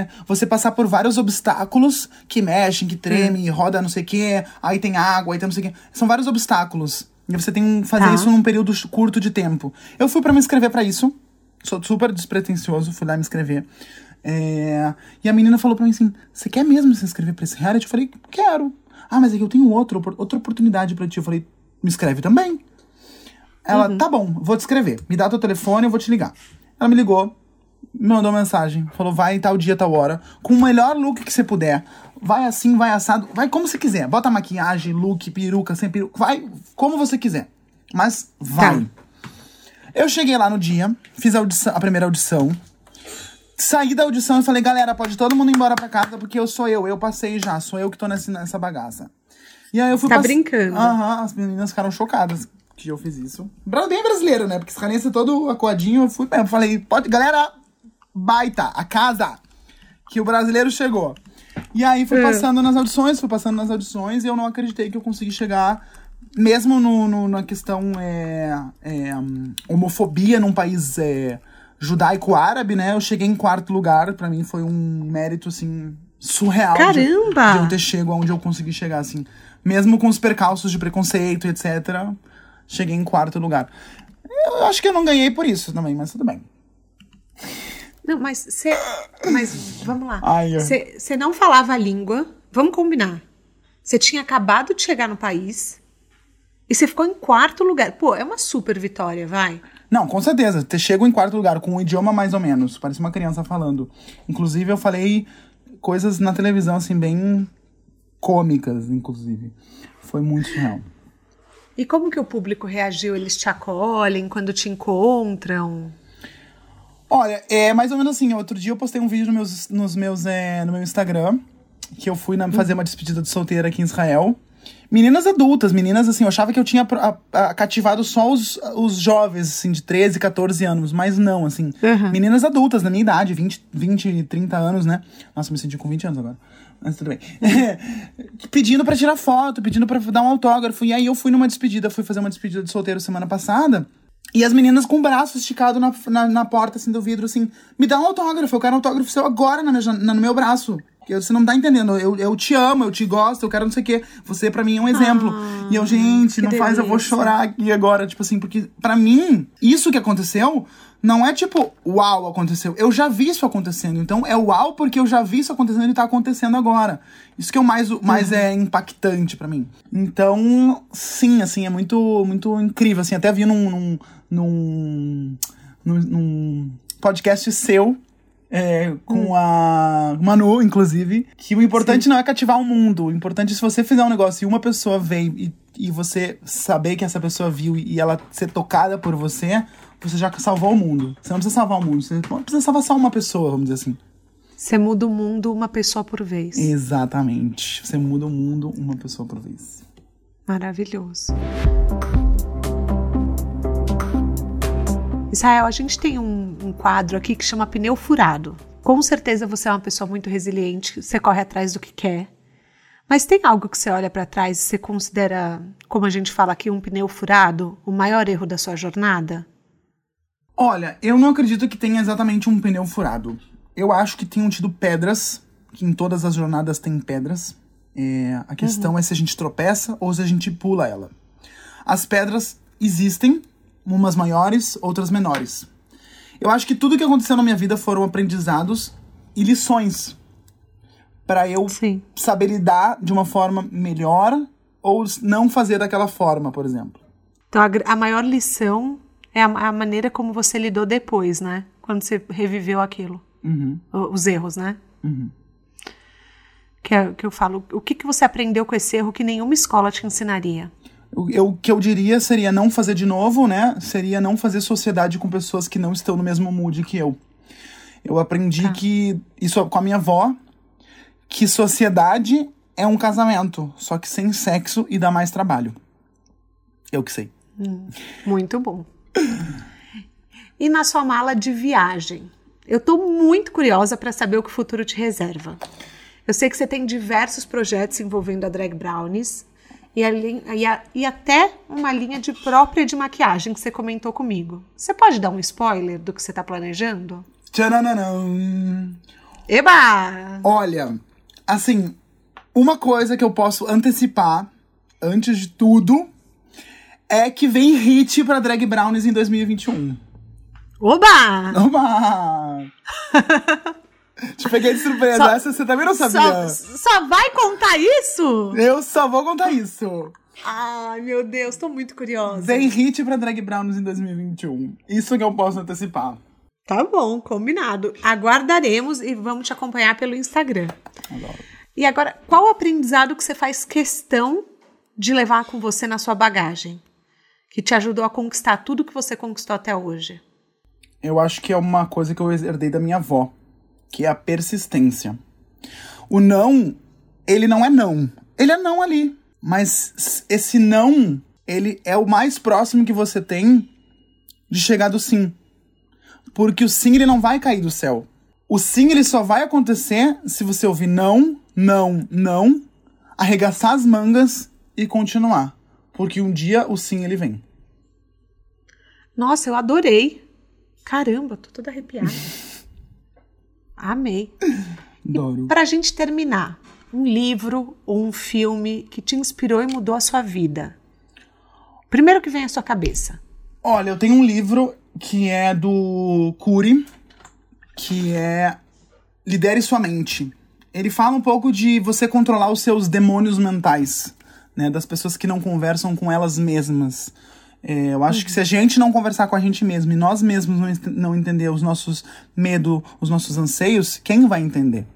é você passar por vários obstáculos que mexem, que tremem, roda não sei o quê, aí tem água, aí tem não sei o quê. São vários obstáculos. E você tem que fazer
Tá.
isso num período curto de tempo. Eu fui pra me inscrever pra isso. Sou super despretensioso, fui lá me inscrever. É, E a menina falou pra mim assim: Você quer mesmo se inscrever pra esse reality? Eu falei: Quero. Ah, mas é que eu tenho outro, outra oportunidade pra ti. Eu falei: Me inscreve também. Ela, tá bom, vou te escrever. Me dá teu telefone, eu vou te ligar. Ela me ligou, me mandou mensagem, falou: vai tal dia, tal hora, com o melhor look que você puder. Vai assim, vai assado, vai como você quiser. Bota maquiagem, look, peruca, sem peruca, vai como você quiser. Mas vai.
Tá.
Eu cheguei lá no dia, fiz a, audição- a primeira audição. Saí da audição e falei, galera, pode todo mundo ir embora pra casa, porque eu sou eu, eu passei já, sou eu que tô nessa, nessa bagaça. E aí eu fui
Tá
pass-
brincando.
Aham, as meninas ficaram chocadas que eu fiz isso. Bem brasileiro, né? Porque israelense todo acuadinho, eu fui mesmo. Falei, pode, galera, baita, a casa, que o brasileiro chegou. E aí fui
É.
passando nas audições, fui passando nas audições e eu não acreditei que eu consegui chegar, mesmo no, no- na questão é, é, hum, homofobia num país é, judaico-árabe, né? Eu cheguei em quarto lugar, pra mim foi um mérito, assim, surreal. de-
Caramba!
De, eu ter chego aonde eu consegui chegar, assim. Mesmo com os percalços de preconceito, etc., cheguei em quarto lugar. eu acho que eu não ganhei por isso também, mas tudo bem.
Não, mas você. Mas vamos lá. Você não falava a língua. Vamos combinar. Você tinha acabado de chegar no país. E você ficou em quarto lugar. Pô, é uma super vitória, vai.
Não, com certeza. Te chego em quarto lugar, com um idioma mais ou menos. Parece uma criança falando. Inclusive, eu falei coisas na televisão, assim, bem cômicas, inclusive. Foi muito surreal.
E como que o público reagiu? Eles te acolhem quando te encontram?
Olha, é mais ou menos assim. Outro dia eu postei um vídeo no, meus, nos meus, é, no meu Instagram, que eu fui na- fazer uma despedida de solteira aqui em Israel. Meninas adultas, meninas assim, eu achava que eu tinha a- a- cativado só os, os jovens, assim, de 13, 14 anos, mas não, assim.
Uhum.
Meninas adultas, da minha idade, 20, 20, 30 anos, né? Nossa, me senti com 20 anos agora. Mas tudo bem. (laughs) pedindo pra tirar foto, pedindo pra dar um autógrafo. E aí eu fui numa despedida, fui fazer uma despedida de solteiro semana passada. E as meninas com o braço esticado na, na, na porta, assim, do vidro, assim, me dá um autógrafo, eu quero um autógrafo seu agora na minha na- no meu braço. Que Você não tá entendendo, eu, eu te amo, eu te gosto, eu quero não sei o quê. Você, pra mim, é um exemplo. e eu, gente,
que
não faz, eu vou
delícia.
chorar aqui agora. Tipo assim, porque pra mim, isso que aconteceu não é tipo, uau, aconteceu. Eu já vi isso acontecendo. Então é uau porque eu já vi isso acontecendo e tá acontecendo agora. Isso que é o mais, o mais é impactante pra mim. Então, sim, assim, é muito, muito incrível. Assim, até vi num, num, num, num podcast seu. É, com a Manu, inclusive, que o importante não é cativar o mundo. O importante é se você fizer um negócio e uma pessoa veio e, e você saber que essa pessoa viu e ela ser tocada por você, você já salvou o mundo. Você não precisa salvar o mundo, você não precisa salvar só uma pessoa, vamos dizer assim.
Você muda o mundo uma pessoa por vez.
Exatamente. Você muda o mundo uma pessoa por vez.
Maravilhoso. Israel, a gente tem um, um quadro aqui que chama Pneu Furado. Com certeza você é uma pessoa muito resiliente, você corre atrás do que quer. Mas tem algo que você olha para trás e você considera, como a gente fala aqui, um pneu furado, o maior erro da sua jornada?
Olha, eu não acredito que tenha exatamente um pneu furado. Eu acho que tenham tido pedras, que em todas as jornadas tem pedras. É, a questão é se a gente tropeça ou se a gente pula ela. As pedras existem, umas maiores, outras menores. Eu acho que tudo que aconteceu na minha vida foram aprendizados e lições para eu
Sim.
saber lidar de uma forma melhor ou não fazer daquela forma, por exemplo.
Então a, a maior lição é a, a maneira como você lidou depois, né? Quando você reviveu aquilo.
Uhum.
O- Os erros, né?
Uhum.
Que, é, que eu falo, o que, que você aprendeu com esse erro que nenhuma escola te ensinaria?
O eu- o que eu diria seria não fazer de novo, né? Seria não fazer sociedade com pessoas que não estão no mesmo mood que eu. Eu aprendi
Tá.
que, isso com a minha avó, que sociedade é um casamento, só que sem sexo e dá mais trabalho. Eu que sei.
Muito bom. E na sua mala de viagem? Eu tô muito curiosa para saber o que o futuro te reserva. Eu sei que você tem diversos projetos envolvendo a Drag Brownies e, a e a- e até uma linha de própria de maquiagem que você comentou comigo. Você pode dar um spoiler do que você tá planejando?
Tchananã.
Eba!
Olha, assim, uma coisa que eu posso antecipar, antes de tudo, é que vem hit pra Drag Brownies em 2021.
Oba!
Oba! (laughs) Te peguei de surpresa.
Só-
Essa você também não sabia.
Só, só vai contar isso?
Eu só vou contar isso.
Ai, meu Deus, tô muito curiosa.
Vem hit pra Drag Brownies em 2021. Isso que eu posso antecipar.
Tá bom, combinado. Aguardaremos e vamos te acompanhar pelo Instagram.
Adoro.
E agora, qual o aprendizado que você faz questão de levar com você na sua bagagem? Que te ajudou a conquistar tudo que você conquistou até hoje?
Eu acho que é uma coisa que eu herdei da minha avó, que é a persistência. O não, ele não é não. Ele é não ali. Mas esse não, ele é o mais próximo que você tem de chegar do sim. Porque o sim, ele não vai cair do céu. O sim, ele só vai acontecer se você ouvir não, não, não, arregaçar as mangas e continuar. Porque um dia o sim, ele vem.
Nossa, eu adorei. Caramba, tô toda arrepiada. (laughs) Amei.
Adoro.
Pra gente terminar, um livro ou um filme que te inspirou e mudou a sua vida. Primeiro que vem à sua cabeça.
Olha, eu tenho um livro que é do Cury, que é Lidere Sua Mente. Ele fala um pouco de você controlar os seus demônios mentais, né? Das pessoas que não conversam com elas mesmas. É, eu acho que se a gente não conversar com a gente mesmo e nós mesmos não, ent- não entender os nossos medos, os nossos anseios, quem vai entender?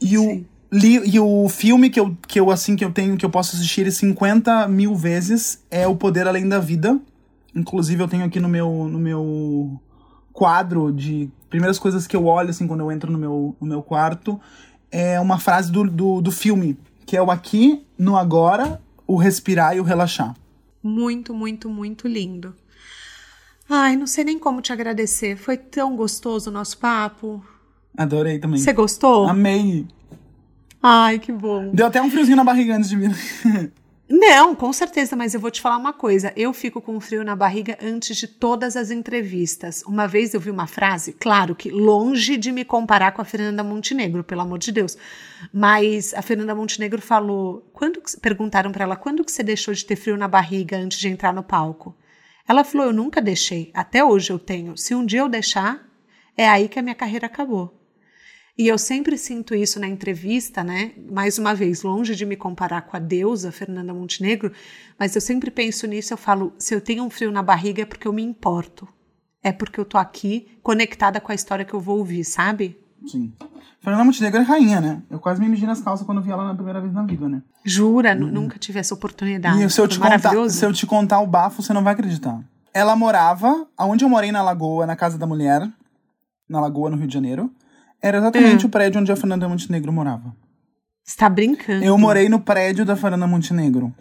E o,
Sim.
e o filme que eu, que eu assim que eu tenho, que eu posso assistir 50 mil vezes é O Poder Além da Vida. Inclusive, eu tenho aqui no meu, no meu quadro de primeiras coisas que eu olho assim quando eu entro no meu, no meu quarto. É uma frase do, do, do filme, que é o aqui, no agora, o respirar e o relaxar.
Muito, muito, muito lindo. Ai, não sei nem como te agradecer. Foi tão gostoso o nosso papo.
Adorei também.
Você gostou?
Amei.
Ai, que bom.
Deu até um friozinho na barriga antes de vir. (laughs)
Não, com certeza, mas eu vou te falar uma coisa. Eu fico com frio na barriga antes de todas as entrevistas. Uma vez eu vi uma frase, claro que longe de me comparar com a Fernanda Montenegro, pelo amor de Deus. Mas a Fernanda Montenegro falou, quando perguntaram para ela, quando que você deixou de ter frio na barriga antes de entrar no palco? Ela falou, eu nunca deixei, até hoje eu tenho. Se um dia eu deixar, é aí que a minha carreira acabou. E eu sempre sinto isso na entrevista, né? Mais uma vez, longe de me comparar com a deusa Fernanda Montenegro, mas eu sempre penso nisso, eu falo, se eu tenho um frio na barriga é porque eu me importo. É porque eu tô aqui conectada com a história que eu vou ouvir, sabe?
Sim. Fernanda Montenegro é rainha, né? Eu quase me mijei nas calças quando vi ela na primeira vez na vida, né?
Jura, nu- nunca tive essa oportunidade.
E se eu, te contar, se eu te contar o bafo, você não vai acreditar. Ela morava, aonde eu morei na Lagoa, na Casa da Mulher, na Lagoa, no Rio de Janeiro, era exatamente o prédio onde a Fernanda Montenegro morava.
Você tá brincando.
Eu morei no prédio da Fernanda Montenegro.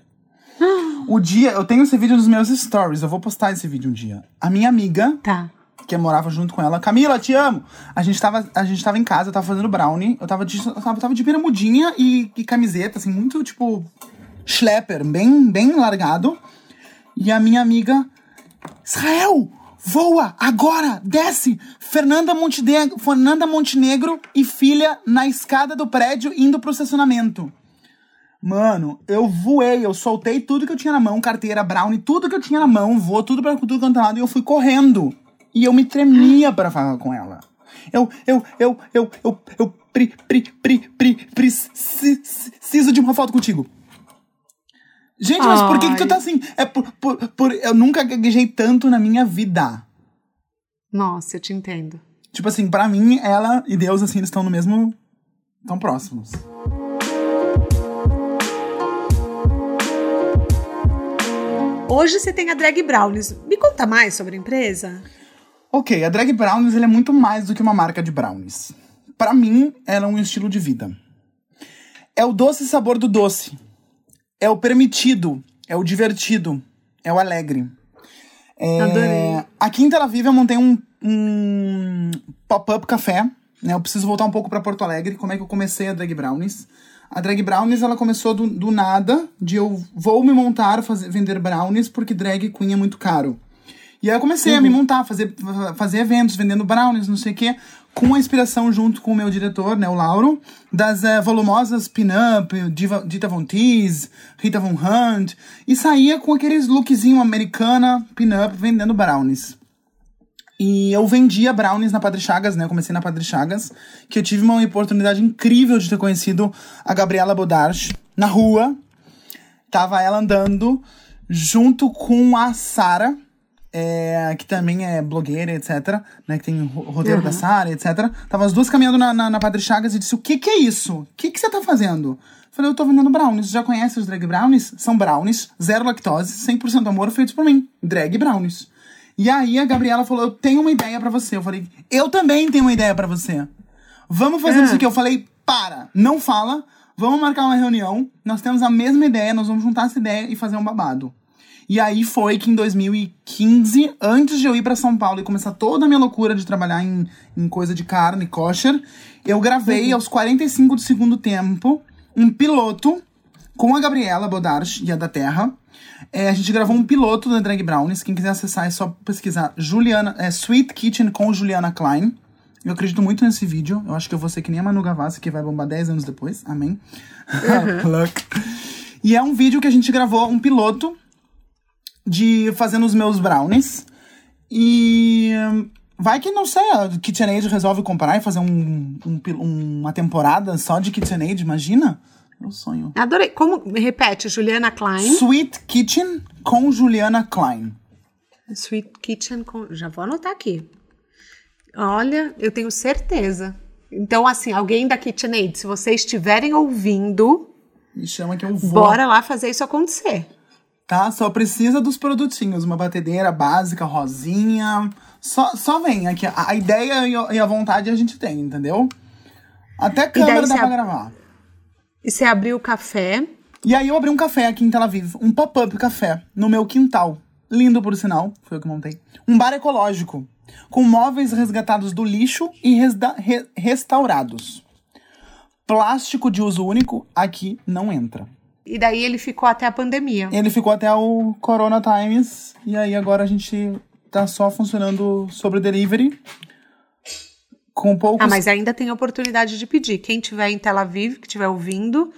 (gasps) O dia, eu tenho esse vídeo nos meus stories, eu vou postar esse vídeo um dia. A minha amiga,
Tá.
que morava junto com ela. Camila, te amo! A gente tava, a gente tava em casa, eu tava fazendo brownie. Eu tava de, eu tava, tava de bermudinha e, e camiseta, assim, muito, tipo, schlepper, bem, bem largado. E a minha amiga, Israel, voa, agora, desce! Fernanda Montenegro, Fernanda Montenegro e filha na escada do prédio indo pro estacionamento. Mano, eu voei, eu soltei tudo que eu tinha na mão, carteira, brownie, tudo que eu tinha na mão, voou tudo pra tudo quanto é lado e eu fui correndo. E eu me tremia pra falar com ela. Eu, eu, eu, eu, eu, eu, pri, pri, pri, pri, preciso de uma foto contigo. Gente, mas por que, que tu tá assim? É por, por, por, eu nunca gaguejei tanto na minha vida.
Nossa, eu te entendo.
Tipo assim, pra mim, ela e Deus, assim, eles estão no mesmo. tão próximos.
Hoje você tem a Drag Brownies. Me conta mais sobre a empresa.
Ok, a Drag Brownies é muito mais do que uma marca de brownies. Pra mim, ela é um estilo de vida. É o doce sabor do doce. É o permitido. É o divertido. É o alegre. É,
Adorei.
Aqui em Tel Aviv eu montei um, um pop-up café. Né? Eu preciso voltar um pouco pra Porto Alegre. Como é que eu comecei a Drag Brownies? A Drag Brownies ela começou do, do nada, de eu vou me montar, fazer, vender brownies, porque drag queen é muito caro. E aí eu comecei a me montar, fazer, fa- fazer eventos, vendendo brownies, não sei o quê, com a inspiração junto com o meu diretor, né, o Lauro, das eh, volumosas pin-up, Dita Von Teese, Rita Von Hunt, e saía com aqueles lookzinho americana, pin-up, vendendo brownies. E eu vendia brownies na Padre Chagas, né? Eu comecei na Padre Chagas, que eu tive uma oportunidade incrível de ter conhecido a Gabriela Bodarch na rua. Tava ela andando junto com a Sara, é, que também é blogueira, etc. Né, que tem roteiro da Sara, etc. Tava as duas caminhando na, na, na Padre Chagas e disse: O que que é isso? O que que você tá fazendo? Falei, eu tô vendendo brownies. Já conhece os drag brownies? São brownies, zero lactose, 100% amor, feitos por mim. Drag brownies. E aí a Gabriela falou: Eu tenho uma ideia pra você. Eu falei: Eu também tenho uma ideia pra você. Vamos fazer
Ah.
isso aqui. Eu falei: Para, não fala. Vamos marcar uma reunião. Nós temos a mesma ideia, nós vamos juntar essa ideia e fazer um babado. E aí foi que em 2015, antes de eu ir pra São Paulo e começar toda a minha loucura de trabalhar em, em coisa de carne, kosher, eu gravei aos 45 do segundo tempo um piloto com a Gabriela Bodarch e a da Terra. É, a gente gravou um piloto da Drag Brownies. Quem quiser acessar é só pesquisar Juliana, é, Sweet Kitchen com Juliana Klein. Eu acredito muito nesse vídeo. Eu acho que eu vou ser que nem a Manu Gavassi, que vai bombar 10 anos depois. Amém. (laughs) Luck. E é um vídeo que a gente gravou, um piloto, de fazendo os meus brownies. E vai que, não sei, a KitchenAid resolve comprar e fazer um, um, uma temporada só de KitchenAid, imagina? Meu sonho.
Adorei. Como, repete, Juliana Klein.
Sweet Kitchen com Juliana Klein.
Sweet Kitchen com... Já vou anotar aqui. Olha, eu tenho certeza. Então, assim, alguém da KitchenAid, se vocês estiverem ouvindo...
Me chama que eu vou.
Bora lá fazer isso acontecer
tá? Só precisa dos produtinhos, uma batedeira básica, rosinha. Só, só vem aqui. A, a ideia e a vontade a gente tem, entendeu? Até câmera dá pra gravar.
E você abriu o café.
E aí eu abri um café aqui em Tel Aviv, um pop-up café, no meu quintal. Lindo, por sinal, foi eu que montei. Um bar ecológico, com móveis resgatados do lixo e re restaurados. Plástico de uso único aqui não entra.
E daí ele ficou até a pandemia.
Ele ficou até o Corona Times. E aí agora a gente tá só funcionando sobre delivery. Com poucos...
Ah, mas ainda tem oportunidade de pedir. Quem tiver em Tel Aviv, que estiver ouvindo,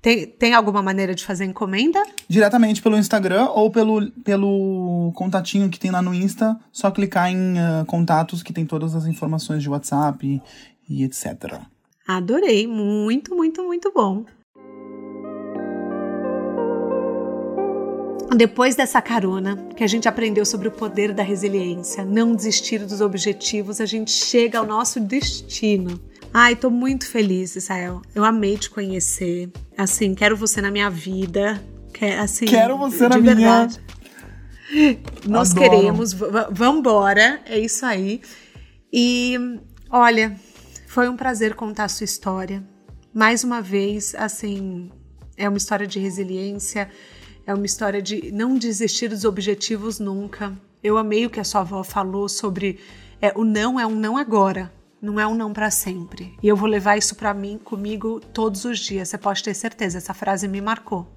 tem, tem alguma maneira de fazer encomenda?
Diretamente pelo Instagram ou pelo, pelo contatinho que tem lá no Insta. Só clicar em uh, contatos que tem todas as informações de WhatsApp e, e etc.
Adorei. Muito, muito, muito bom. Depois dessa carona, que a gente aprendeu sobre o poder da resiliência, não desistir dos objetivos, a gente chega ao nosso destino. Ai, tô muito feliz, Israel. Eu amei te conhecer. Assim, quero você na minha vida. Quer, assim,
quero você na verdade.
minha. Nós Adoro. queremos. Vambora. É isso aí. E olha, foi um prazer contar a sua história. Mais uma vez, assim, é uma história de resiliência é uma história de não desistir dos objetivos nunca. Eu amei o que a sua avó falou sobre é, o não é um não agora, não é um não para sempre. E eu vou levar isso para mim, comigo, todos os dias. Você pode ter certeza, essa frase me marcou.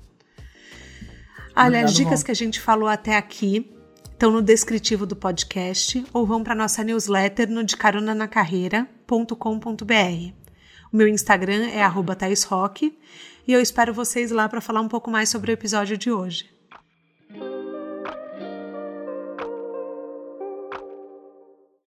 Olha, Obrigado, as dicas bom. que a gente falou até aqui estão no descritivo do podcast ou vão para nossa newsletter no decaronanacarreira.com.br. O meu Instagram é @thaisrock e eu espero vocês lá para falar um pouco mais sobre o episódio de hoje.